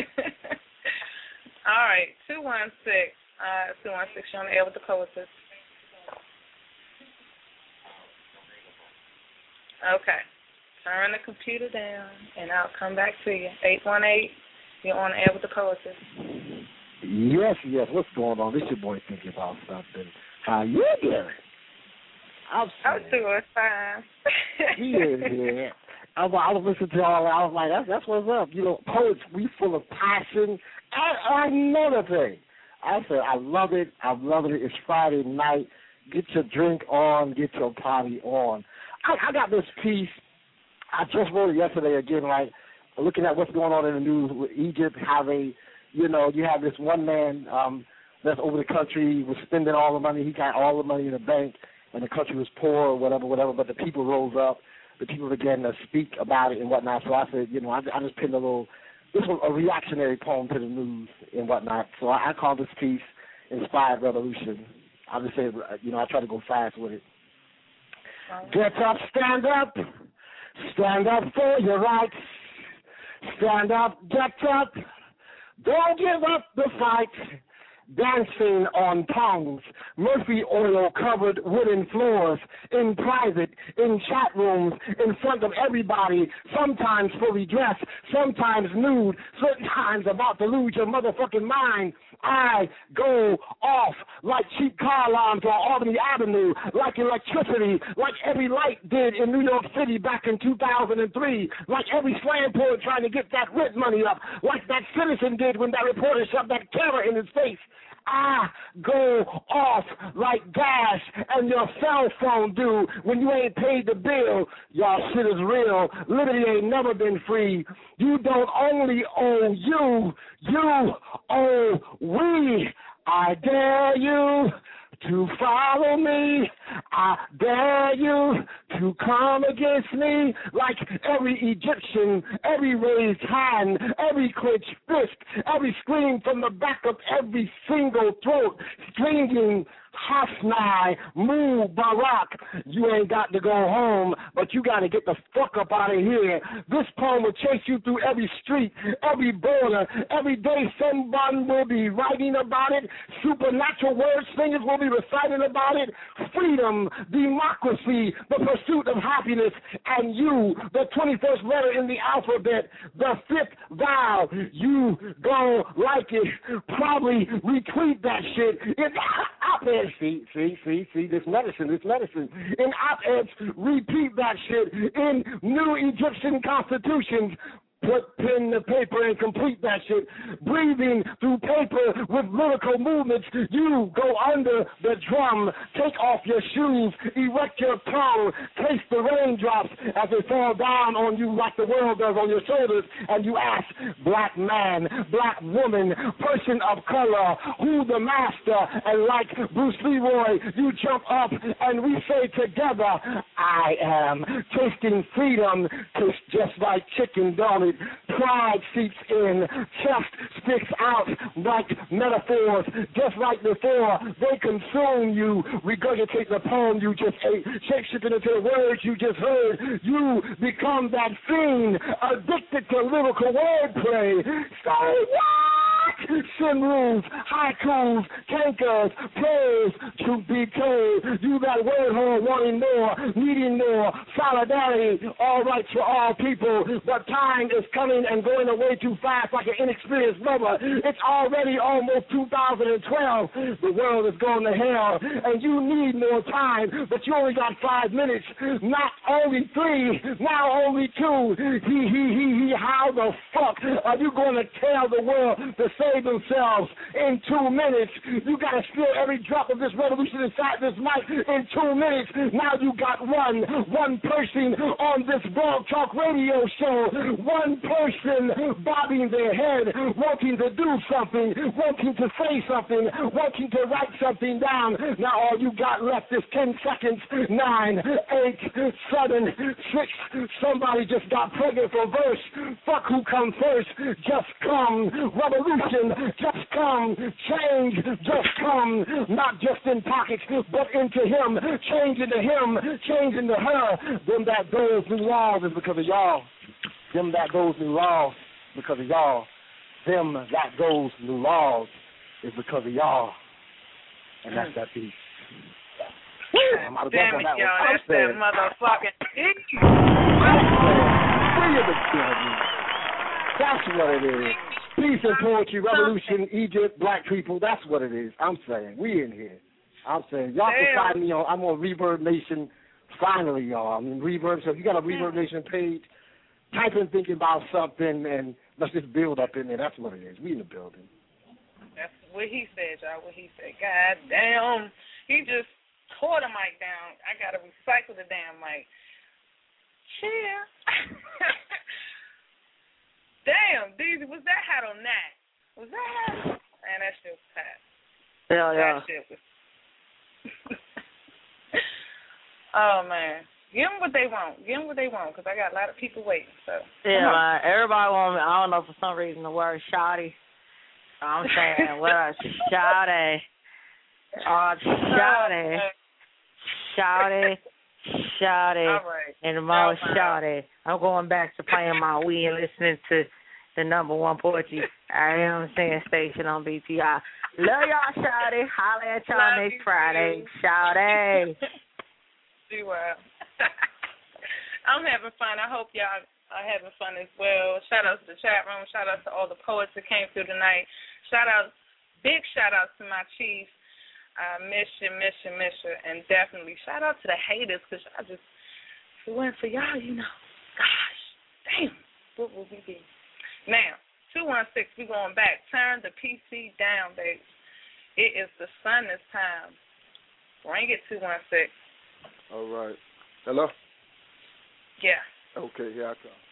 [SPEAKER 3] All right, two one six. Uh, two one six. You're on the air with the poetess. Okay. Turn the computer down, and I'll come back to you. Eight one eight. You're on the air with the poetess.
[SPEAKER 23] Yes, yes. What's going on? This your boy thinking about something. How you doing? I'm
[SPEAKER 3] I'm doing fine.
[SPEAKER 23] here, here. I was, I was listening to all. I was like, that's that's what's up. You know, poets, we full of passion. I And another thing, I said, I love it. I'm loving it. It's Friday night. Get your drink on. Get your party on. I, I got this piece. I just wrote it yesterday again. Like looking at what's going on in the news with Egypt, how they, you know, you have this one man um that's over the country was spending all the money. He got all the money in the bank, and the country was poor or whatever, whatever. But the people rose up. The people began to speak about it and whatnot. So I said, you know, I, I just pinned a little, this was a reactionary poem to the news and whatnot. So I, I call this piece "Inspired Revolution." I just say, you know, I try to go fast with it. Get up, stand up, stand up for your rights. Stand up, get up, don't give up the fight. Dancing on tongues, Murphy oil covered wooden floors, in private, in chat rooms, in front of everybody, sometimes fully dressed, sometimes nude, sometimes about to lose your motherfucking mind. I go off like cheap car alarms on Albany Avenue, like electricity, like every light did in New York City back in 2003, like every slam poet trying to get that rent money up, like that citizen did when that reporter shoved that camera in his face. I go off like gas and your cell phone do when you ain't paid the bill. Y'all shit is real. Liberty ain't never been free. You don't only owe you, you owe we. I dare you to follow me. I dare you to come against me like every Egyptian, every raised hand, every clenched fist, every scream from the back of every single throat, stringing Hosni, Mu Barak. You ain't got to go home, but you got to get the fuck up out of here. This poem will chase you through every street, every border. Every day someone will be writing about it. Supernatural word singers will be reciting about it. Freedom, democracy, the pursuit of happiness, and you, the 21st letter in the alphabet, the fifth vowel. You go like it. Probably retweet that shit. In op-eds, <laughs> see, see, see, see, this medicine, this medicine. In op-eds, repeat that shit. In new Egyptian constitutions, Put pen to paper and complete that shit. Breathing through paper with lyrical movements. You go under the drum. Take off your shoes. Erect your tongue. Taste the raindrops as they fall down on you like the world does on your shoulders. And you ask, black man, black woman, person of color, who the master? And like Bruce Leroy, you jump up and we say together, I am tasting freedom. Just like chicken, darling. Pride seeps in, chest sticks out like metaphors. Just like before, they consume you, regurgitate the poem you just ate, shape shifting into the words you just heard. You become that fiend, addicted to lyrical wordplay. Say what? Senryus, haikus, tankas, prayers to be told. You that word hole wanting more, needing more, solidarity, all rights for all people. But time is coming and going away too fast like an inexperienced lover. It's already almost 2012. The world is going to hell, and you need more time, but you only got five minutes. Not only three, now only two. He, he, he, he. How the fuck are you going to tell the world to save themselves in two minutes? You got to spill every drop of this revolution inside this mic in two minutes. Now you got one, one person on this blog talk radio show, one person bobbing their head, wanting to do something, wanting to say something, wanting to write something down. Now all you got left is 10 seconds, nine, eight, seven, six. Somebody just got pregnant for verse. Fuck who come first. Just come. Revolution, just come. Change, just come. Not just in pockets, but into him. Change into him, change into her. Them that goes new laws is because of y'all. Them that goes new laws because of y'all. Them that goes new laws is because of y'all. And that's that piece. Damn, I was
[SPEAKER 3] Damn
[SPEAKER 23] on
[SPEAKER 3] it,
[SPEAKER 23] that
[SPEAKER 3] y'all. That's that motherfucking
[SPEAKER 23] Free of the. That's what it is. Peace and poetry, revolution, Egypt, black people. That's what it is. I'm saying we in here. I'm saying y'all can
[SPEAKER 3] Damn.
[SPEAKER 23] find me on. I'm on Reverb Nation. Finally, y'all. I mean Reverb. So if you got a Reverb Nation page, type in thinking about something and let's just build up in there. That's what it is. We in the building.
[SPEAKER 3] That's what he said, y'all. What he said. God damn. He just tore the mic down. I gotta recycle the damn mic. Cheer. <laughs> damn, Deezy, was that hot on that? Was that hot? Man, that shit was hot.
[SPEAKER 21] Hell yeah.
[SPEAKER 3] That shit was. <laughs> oh man, give them what they want. Give them what they want, cause I got a lot of people waiting. So
[SPEAKER 21] Yeah, man. Everybody want me. I don't know for some reason the word shoddy. I'm saying what a shoddy. Oh, shoddy. Shouty,
[SPEAKER 3] All right.
[SPEAKER 21] and the more shouty. I'm going back to playing my Wii and listening to the number one poetry I am saying station on BTR. Love y'all, shouty. Holla at y'all
[SPEAKER 3] Love
[SPEAKER 21] next Friday. Shouty.
[SPEAKER 3] See <laughs> well. <laughs> I'm having fun. I hope y'all are having fun as well. Shout out to the chat room. Shout out to all the poets that came through tonight. Shout out, big shout out to my chief. Uh, I miss you, miss you, miss you. And definitely shout out to the haters because I just, if it wasn't for y'all, you know, gosh, damn, what would we be? Now, 216, we're going back. Turn the PC down, baby. It is the sun this time. Bring it, 216.
[SPEAKER 24] All right. Hello?
[SPEAKER 3] Yeah.
[SPEAKER 24] Okay, here I come.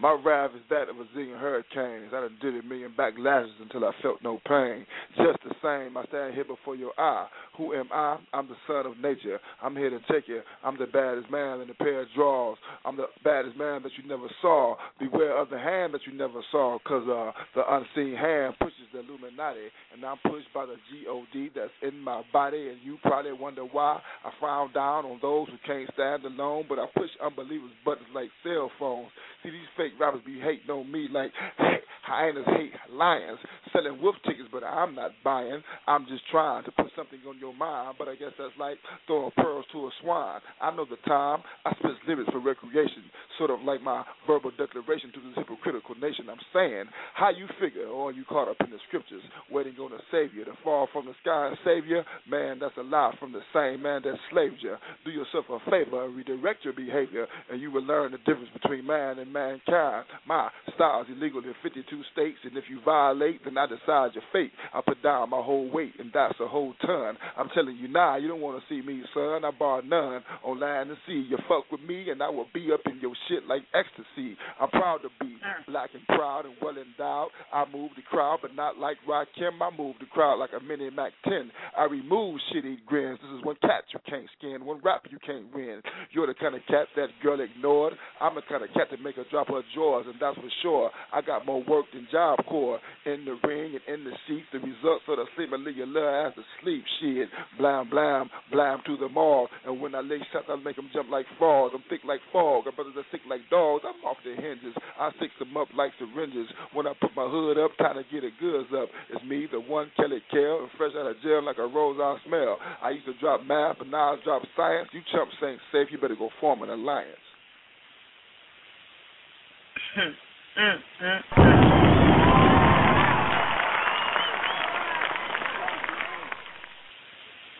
[SPEAKER 24] My wrath is that of a zillion hurricanes. I done did a million backlashes until I felt no pain. Just the same, I stand here before your eye. Who am I? I'm the son of nature. I'm here to take you. I'm the baddest man in a pair of drawers. I'm the baddest man that you never saw. Beware of the hand that you never saw, cause uh, the unseen hand pushes the Illuminati, and I'm pushed by the G-O-D that's in my body, and you probably wonder why I frown down on those who can't stand alone, but I push unbelievers' buttons like cell phones. See, these fake rappers be hating on me like <laughs> hyenas hate lions, selling wolf tickets, but I'm not buying. I'm just trying to put something on your mind, but I guess that's like throwing pearls to a swine. I know the time. I spit lyrics for recreation, sort of like my verbal declaration to this hypocritical nation. I'm saying, how you figure, or are you caught up in the scriptures, waiting on a savior to fall from the sky and savior? Man, that's a lie from the same man that slaved you. Do yourself a favor and redirect your behavior, and you will learn the difference between man and mankind. My style is illegal in 52 states, and if you violate, then I I decide your fate. I put down my whole weight, and that's a whole ton. I'm telling you now, you don't want to see me, son. I bar none on land and sea. You fuck with me, and I will be up in your shit like ecstasy. I'm proud to be black and proud and well endowed. I move the crowd, but not like Rakim. I move the crowd like a mini Mac 10. I remove shitty grins. This is one cat you can't skin, one rap you can't win. You're the kind of cat that girl ignored. I'm the kind of cat that make her drop her drawers, and that's for sure. I got more work than Job Corps in the ring and in the seats. The results of the sleep, I leave your little ass to sleep. Shit, blam, blam, blam to the mall. And when I lay shots, I make them jump like frogs. I'm thick like fog. My brothers are sick like dogs. I'm off their hinges. I fix them up like syringes. When I put my hood up, time to get the goods up. It's me, the one Kelly Kell, and fresh out of jail like a rose I smell. I used to drop math, but now I drop science. You chumps ain't safe. You better go form an alliance. Mm-hmm.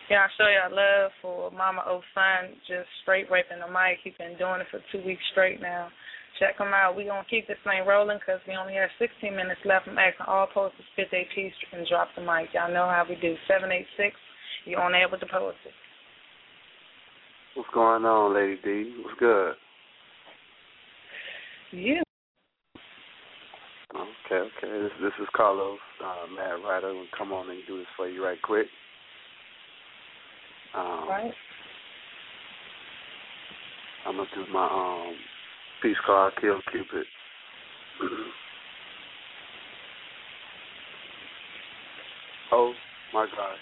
[SPEAKER 3] Yeah, I show y'all love for Mama O'Fun just straight raping the mic. He's been doing it for two weeks straight now. Check him out. we going to keep this thing rolling because we only have 16 minutes left. I'm asking all posters spit their piece and drop the mic. Y'all know how we do. 786, you're on air with the poetry.
[SPEAKER 25] What's going on, Lady D? What's good?
[SPEAKER 3] Yeah.
[SPEAKER 25] Okay, okay. This this is Carlos, uh, Mad Writer. We'll come on and do this for you right quick. Um,
[SPEAKER 3] right.
[SPEAKER 25] I'm gonna do my um piece called Kill Cupid. <clears throat> oh my gosh.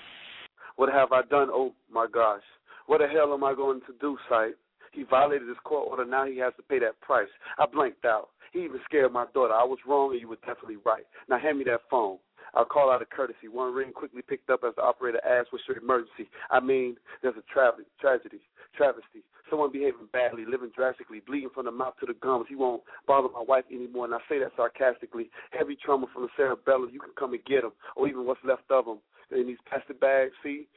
[SPEAKER 25] What have I done? Oh my gosh. What the hell am I going to do, sight? He violated his court order. Now he has to pay that price. I blanked out. He even scared my daughter. I was wrong, and you were definitely right. Now hand me that phone. I'll call out of courtesy. One ring quickly picked up as the operator asked, "What's your emergency?" I mean, there's a tra- tragedy, travesty. Someone behaving badly, living drastically, bleeding from the mouth to the gums. He won't bother my wife anymore, and I say that sarcastically. Heavy trauma from the cerebellum. You can come and get him, or even what's left of him. In these plastic bags, see,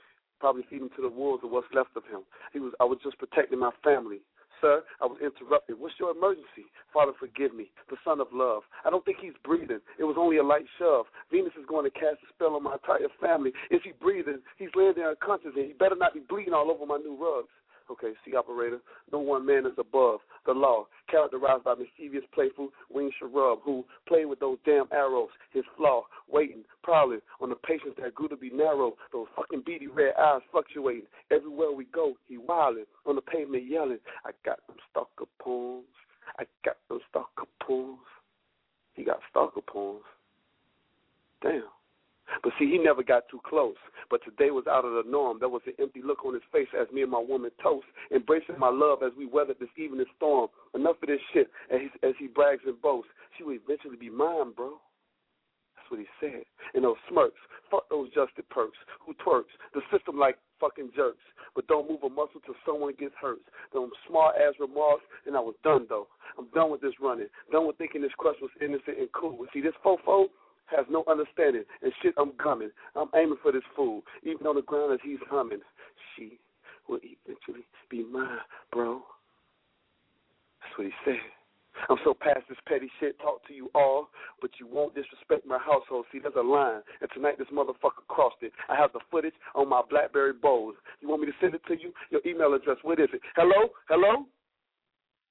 [SPEAKER 25] probably feed him to the wolves or what's left of him. He was. I was just protecting my family. Sir, I was interrupted. What's your emergency? Father, forgive me. The son of love. I don't think he's breathing. It was only a light shove. Venus is going to cast a spell on my entire family. Is he breathing? He's laying there unconscious, and he better not be bleeding all over my new rugs. Okay, see, operator, no one man is above the law, characterized by mischievous, playful Wing cherub, who played with those damn arrows, his flaw, waiting, prowling on the patience that grew to be narrow, those fucking beady red eyes fluctuating. Everywhere we go, he wilding, on the pavement yelling, I got them stalker poems, I got them stalker poems. He got stalker poems. Damn. But see, he never got too close. But today was out of the norm. There was an empty look on his face as me and my woman toast, embracing my love as we weathered this evening storm. Enough of this shit, as he, as he brags and boasts. She will eventually be mine, bro. That's what he said. And those smirks, fuck those justed perks who twerks the system like fucking jerks, but don't move a muscle till someone gets hurt. Them smart ass remarks, and I was done though. I'm done with this running. Done with thinking this crush was innocent and cool. See this fofo has no understanding and shit. I'm coming. I'm aiming for this fool, even on the ground as he's humming. She will eventually be mine, bro. That's what he said. I'm so past this petty shit, talk to you all, but you won't disrespect my household. See, there's a line, and tonight this motherfucker crossed it. I have the footage on my BlackBerry Bold. You want me to send it to you? Your email address, what is it? Hello? Hello?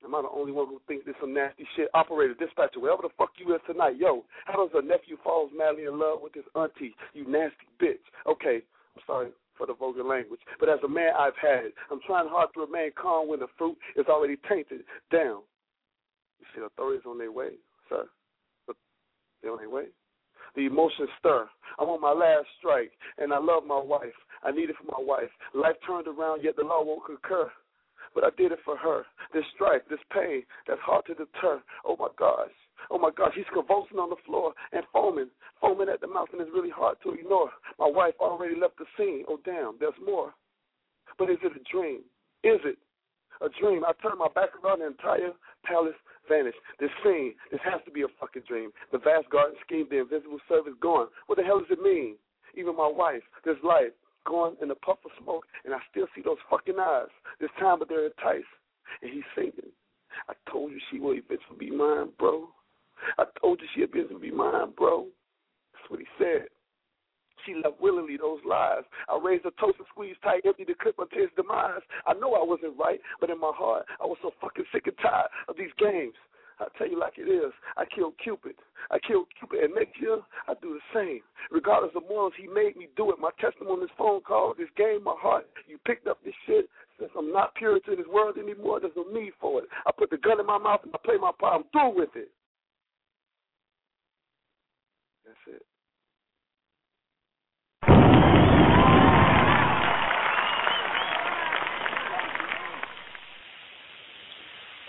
[SPEAKER 25] Am I the only one who thinks this some nasty shit? Operator, dispatcher, wherever the fuck you is tonight, yo, how does a nephew falls madly in love with his auntie? You nasty bitch. Okay, I'm sorry for the vulgar language, but as a man, I've had it. I'm trying hard to remain calm when the fruit is already tainted down. You see, authorities on their way, sir. But they're on their way. The emotions stir. I'm on my last strike, and I love my wife. I need it for my wife. Life turned around, yet the law won't concur but I did it for her. This strife, this pain, that's hard to deter. Oh my gosh. Oh my gosh, he's convulsing on the floor and foaming, foaming at the mouth, and it's really hard to ignore. My wife already left the scene. Oh damn, there's more. But is it a dream? Is it a dream? I turned my back around, the entire palace vanished. This scene, this has to be a fucking dream. The vast garden scheme, the invisible service gone. What the hell does it mean? Even my wife, this life, going in a puff of smoke, and I still see those fucking eyes. This time, but they're enticed. And he's singing, I told you she will eventually be mine, bro. I told you she'll eventually be mine, bro. That's
[SPEAKER 24] what he said. She left willingly those lies. I raised a toast and squeezed tight, empty the clip until its demise. I know I wasn't right, but in my heart, I was so fucking sick and tired of these games. I tell you like it is. I killed Cupid. I killed Cupid, and next year I do the same. Regardless of morals, he made me do it. My testimony, this phone call, this game, my heart. You picked up this shit. Since I'm not pure to this world anymore, there's no need for it. I put the gun in my mouth and I play my part. I'm through with it. That's it.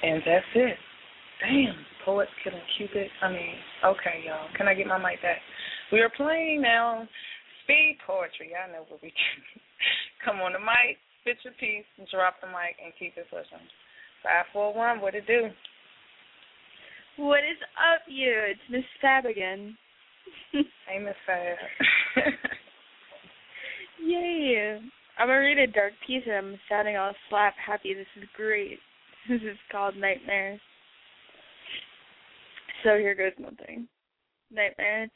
[SPEAKER 3] And that's it. Damn, poets killing Cupid. I mean, okay, y'all. Can I get my mic back? We are playing now speed poetry. I know what we do. <laughs> Come on the mic, spit your piece, drop the mic, and keep it pushing. Five, four, one. What it do?
[SPEAKER 14] What is up, you? It's Miss Fab again. <laughs>
[SPEAKER 3] hey, Miss Fab. <laughs>
[SPEAKER 14] Yay! I'm gonna read a dark piece and I'm sounding all slap happy. This is great. This is called Nightmares. So here goes nothing. Nightmares.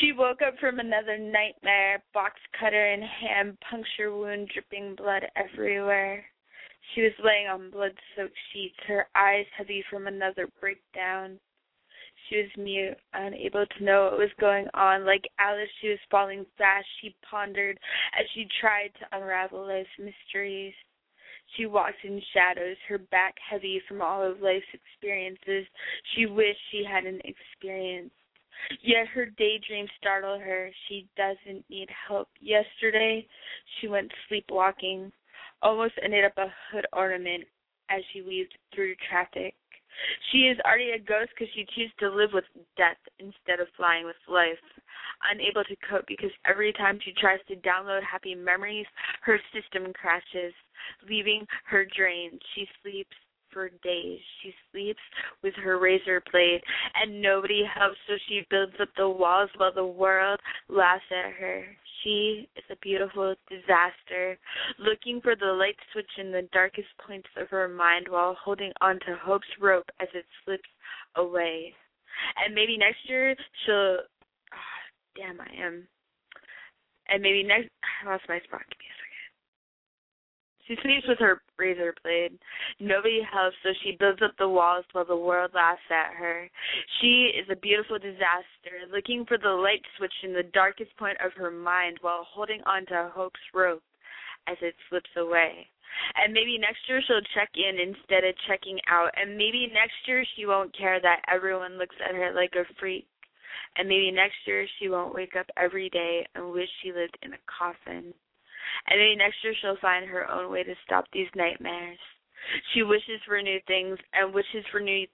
[SPEAKER 14] She woke up from another nightmare, box cutter in hand, puncture wound, dripping blood everywhere. She was laying on blood soaked sheets, her eyes heavy from another breakdown. She was mute, unable to know what was going on. Like Alice, she was falling fast. She pondered as she tried to unravel life's mysteries. She walked in shadows, her back heavy from all of life's experiences she wished she hadn't experienced. Yet her daydreams startle her. She doesn't need help. Yesterday, she went sleepwalking, almost ended up a hood ornament as she weaved through traffic. She is already a ghost because she chooses to live with death instead of flying with life. Unable to cope because every time she tries to download happy memories, her system crashes, leaving her drained. She sleeps for days. She sleeps with her razor blade, and nobody helps, so she builds up the walls while the world laughs at her. She is a beautiful disaster, looking for the light switch in the darkest points of her mind while holding on to hope's rope as it slips away. And maybe next year she'll. Oh, damn, I am. And maybe next. I lost my spot. Give me a second. She sleeps with her razor blade. Nobody helps, so she builds up the walls while the world laughs at her. She is a beautiful disaster, looking for the light switch in the darkest point of her mind while holding on to hope's rope as it slips away. And maybe next year she'll check in instead of checking out. And maybe next year she won't care that everyone looks at her like a freak. And maybe next year she won't wake up every day and wish she lived in a coffin. And next year she'll find her own way to stop these nightmares. She wishes for new things and wishes for new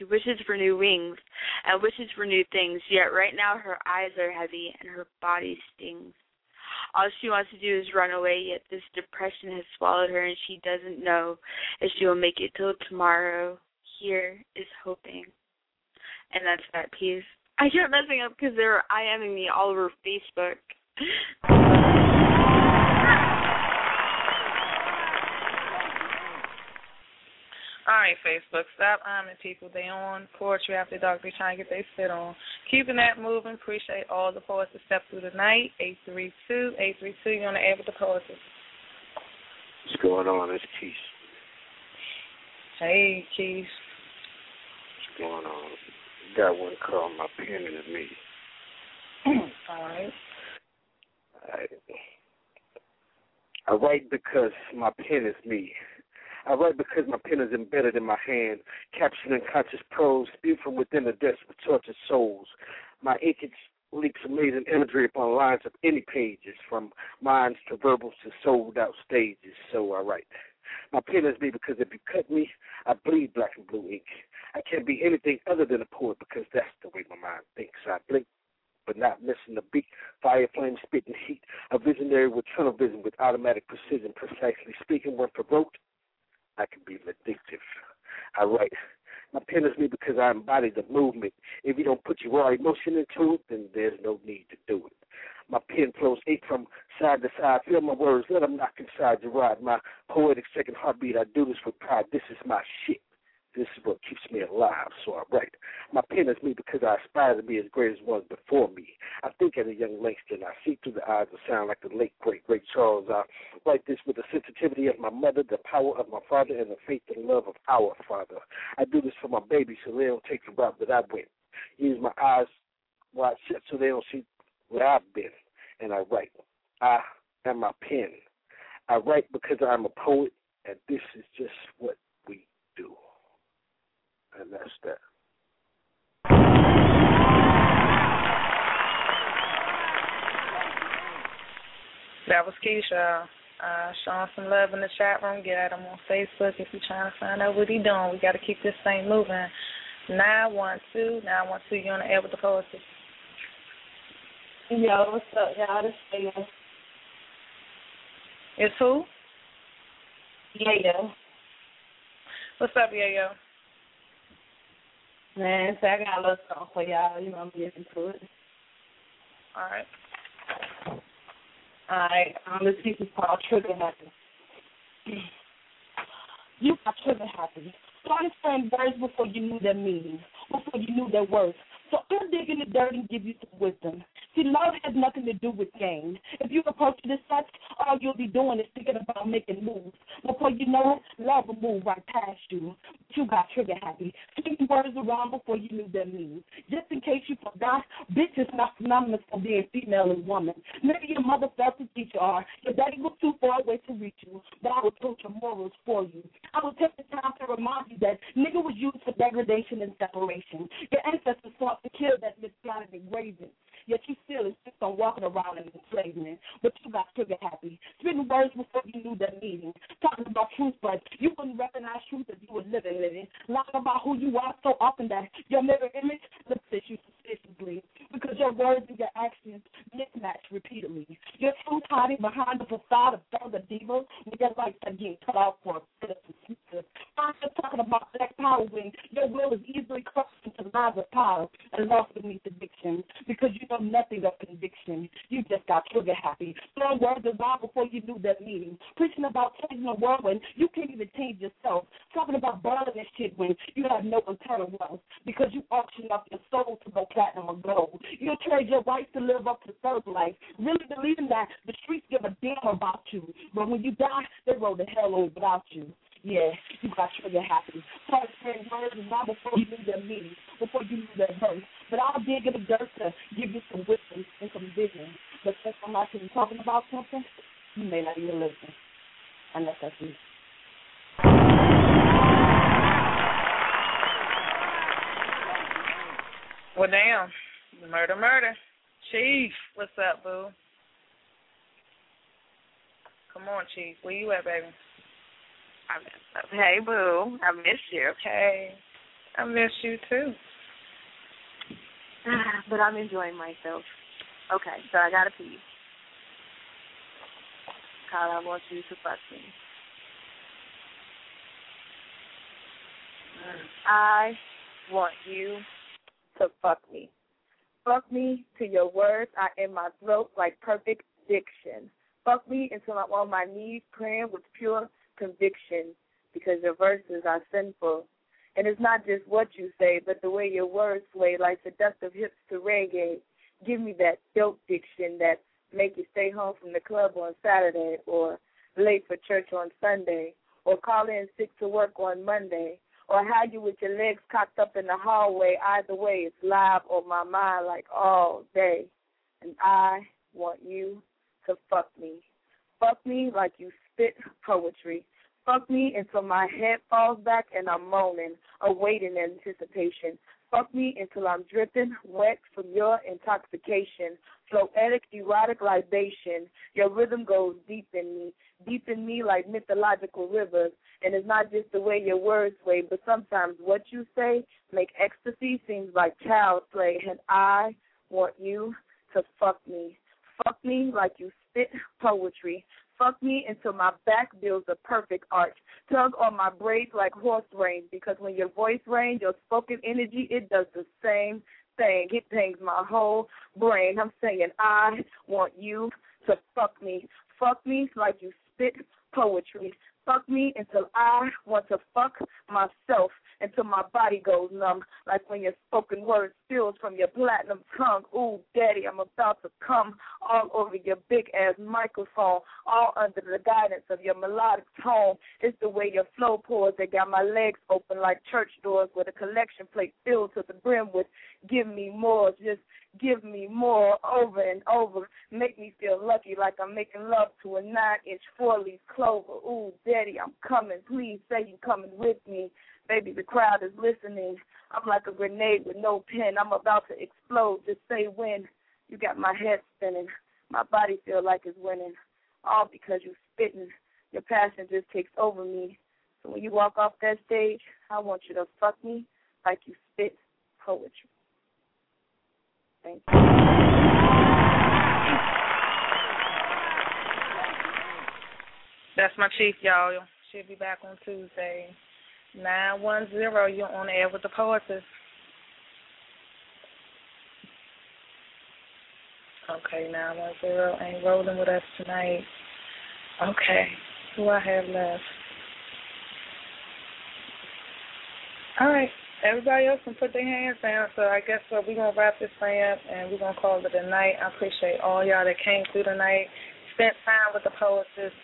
[SPEAKER 14] she wishes for new wings and wishes for new things, yet right now her eyes are heavy and her body stings. All she wants to do is run away, yet this depression has swallowed her and she doesn't know if she will make it till tomorrow. Here is hoping. And that's that piece. I kept messing up because they were IMing me all over Facebook. <laughs>
[SPEAKER 3] All right, Facebook, stop arming people. They on poetry after dark. They trying to get their spit on. Keeping that moving. Appreciate all the poets that stepped through the night. Eight three two, eight three two. You on the air with the poets?
[SPEAKER 20] What's going on? It's Keith.
[SPEAKER 3] Hey, Keith.
[SPEAKER 20] What's going on? Got one called My Pen is Me. <clears throat>
[SPEAKER 3] all right.
[SPEAKER 20] I, I write because my pen is me. I write because my pen is embedded in my hand, captured unconscious prose, spewed from within the depths of tortured souls. My ink leaks amazing imagery upon lines of any pages, from minds to verbals to sold out stages. So I write. My pen is me because if you cut me, I bleed black and blue ink. I can't be anything other than a poet because that's the way my mind thinks. I blink but not missing the beat. Fire flame spitting heat. A visionary with tunnel vision with automatic precision. Precisely speaking, when provoked, I can be vindictive. I write. My pen is me because I embody the movement. If you don't put your raw emotion into it, then there's no need to do it. My pen flows eight from side to side. Feel my words, let them knock inside your ride. My poetic second heartbeat, I do this with pride. This is my shit. This is what keeps me alive, so I write. My pen is me because I aspire to be as great as ones before me. I think as a young Langston, I see through the eyes of sound like the late, great, great Charles. I write this with the sensitivity of my mother, the power of my father, and the faith and love of our father. I do this for my babies so they don't take the route that I went. Use my eyes wide shut so they don't see where I've been. And I write. I am my pen. I write because I'm a poet, and this is just what. And that's that.
[SPEAKER 3] That was Keisha. Uh, showing some love in the chat room. Get at him on Facebook if you're trying to find out what he doing. We got to keep this thing moving. Nine one two nine one two. You on the air with the poetry?
[SPEAKER 26] Yo, what's up, y'all? This is Yayo.
[SPEAKER 3] It's who?
[SPEAKER 26] Yayo.
[SPEAKER 3] What's up, Yayo?
[SPEAKER 26] Man, so I got a little song for y'all. You know, I'm getting to it.
[SPEAKER 3] All right.
[SPEAKER 26] All right. Um, this piece is called Trigger Happy. <clears throat> You got trigger happy. Started saying words before you knew their meaning, before you knew their worth. So I'm digging the dirt and give you some wisdom. See, love has nothing to do with gain. If you approach it as such, all you'll be doing is thinking about making moves. Before you know it, love will move right past you. But you got trigger happy. Speaking words around before you knew their meaning. Just in case you forgot, bitch is not synonymous for being female and woman. Maybe your mother felt as teach you are. Your daddy was too far away to reach you, but I will approach your morals for you. I will take the time to remind you that nigga was used for degradation and separation. Your ancestors fought to kill that misguided engraving. Yet you still insist on walking around in enslavement. But you got trigger happy. Spitting words before you knew their meaning. Talking about truth, but you wouldn't recognize truth if you were living in it. Lying about who you are so often that your mirror image looks at you suspiciously. Because your words and your actions mismatch repeatedly. Your truth hiding behind the facade of further divas when your lights are getting cut off for a bit of. I'm just talking about black power when your will is easily crushed into lies of power and lost beneath addiction. Because you know nothing of conviction. You just got trigger happy. Throwing words around before you knew their meaning. Preaching about changing the world when you can't even change yourself. Talking about burning and shit when you have no internal wealth. Because you auction off your soul to go platinum or gold. You trade your rights to live up to third life. Really believing that the streets give a damn about you. But when you die, they roll the hell on without you. Yeah, you got trigger happy. Start saying words not before you knew their meaning, before you knew their verse. But I'll dig in the dirt to give you some wisdom and some vision. But since I'm not even talking about something, you may not even listen. Unless that's me.
[SPEAKER 3] Well, damn. Murder, murder. Chief, what's up, boo? Come on, Chief. Where you at, baby?
[SPEAKER 27] Hey, boo. I miss you.
[SPEAKER 3] Hey. I miss you, too.
[SPEAKER 27] Ah, but I'm enjoying myself. Okay, so I got to pee. Kyle, I want you to fuck me. I want you to fuck me. Fuck me to your words are in my throat like perfect diction. Fuck me until I'm on my knees praying with pure conviction because your verses are sinful. And it's not just what you say, but the way your words sway like the seductive hips to reggae. Give me that dope diction that make you stay home from the club on Saturday or late for church on Sunday or call in sick to work on Monday or have you with your legs cocked up in the hallway. Either way, it's live on my mind like all day. And I want you to fuck me. Fuck me like you spit poetry. Fuck me until my head falls back and I'm moaning, awaiting anticipation. Fuck me until I'm dripping wet from your intoxication. Poetic, erotic libation. Your rhythm goes deep in me, deep in me like mythological rivers. And it's not just the way your words sway, but sometimes what you say make ecstasy seems like child play. And I want you to fuck me. Fuck me like you spit poetry. Fuck me until my back builds a perfect arch. Tug on my braids like horse reins because when your voice range, your spoken energy, it does the same thing. It pains my whole brain. I'm saying I want you to fuck me. Fuck me like you spit poetry. Fuck me until I want to fuck myself until my body goes numb, like when your spoken word spills from your platinum tongue. Ooh, daddy, I'm about to come all over your big ass microphone, all under the guidance of your melodic tone. It's the way your flow pours that got my legs open like church doors with a collection plate filled to the brim with give me more, just give me more over and over. Make me feel lucky like I'm making love to a nine inch four leaf clover. Ooh, daddy, I'm coming. Please say you're coming with me. Baby, the crowd is listening. I'm like a grenade with no pin. I'm about to explode. Just say when. You got my head spinning. My body feel like it's winning. All because you're spitting. Your passion just takes over me. So when you walk off that stage, I want you to fuck me like you spit poetry. Thank you.
[SPEAKER 3] That's my chief, y'all. She'll be back on Tuesday. 910, you're on air with the poetess. Okay, 910 ain't rolling with us tonight. Okay, who I have left? All right, everybody else can put their hands down. So I guess what we're gonna wrap this thing up and we're gonna call it a night. I appreciate all y'all that came through tonight, spent time with the poetess.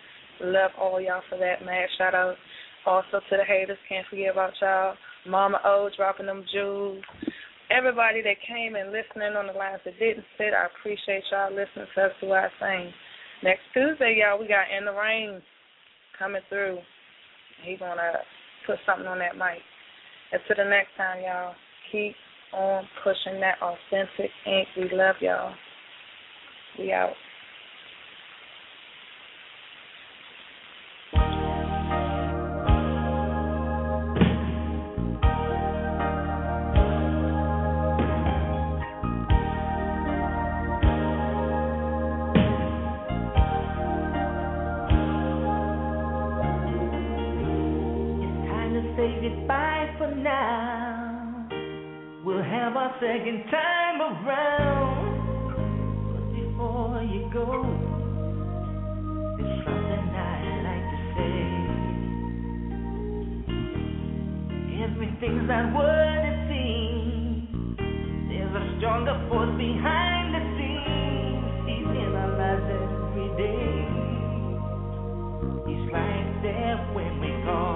[SPEAKER 3] Love all y'all for that, man. Shout out also to the haters. Can't forget about y'all. Mama O dropping them jewels. Everybody that came and listening on the lines that didn't sit, I appreciate y'all listening to us do I sing. Next Tuesday, y'all, we got In the Rain coming through. He gonna put something on that mic. Until the next time, y'all, keep on pushing that authentic ink. We love y'all. We out.
[SPEAKER 11] Now. We'll have our second time around. But before you go, there's something I'd like to say. Everything's not what it seems. There's a stronger force behind the scenes. He's in our lives every day. He's right there when we call.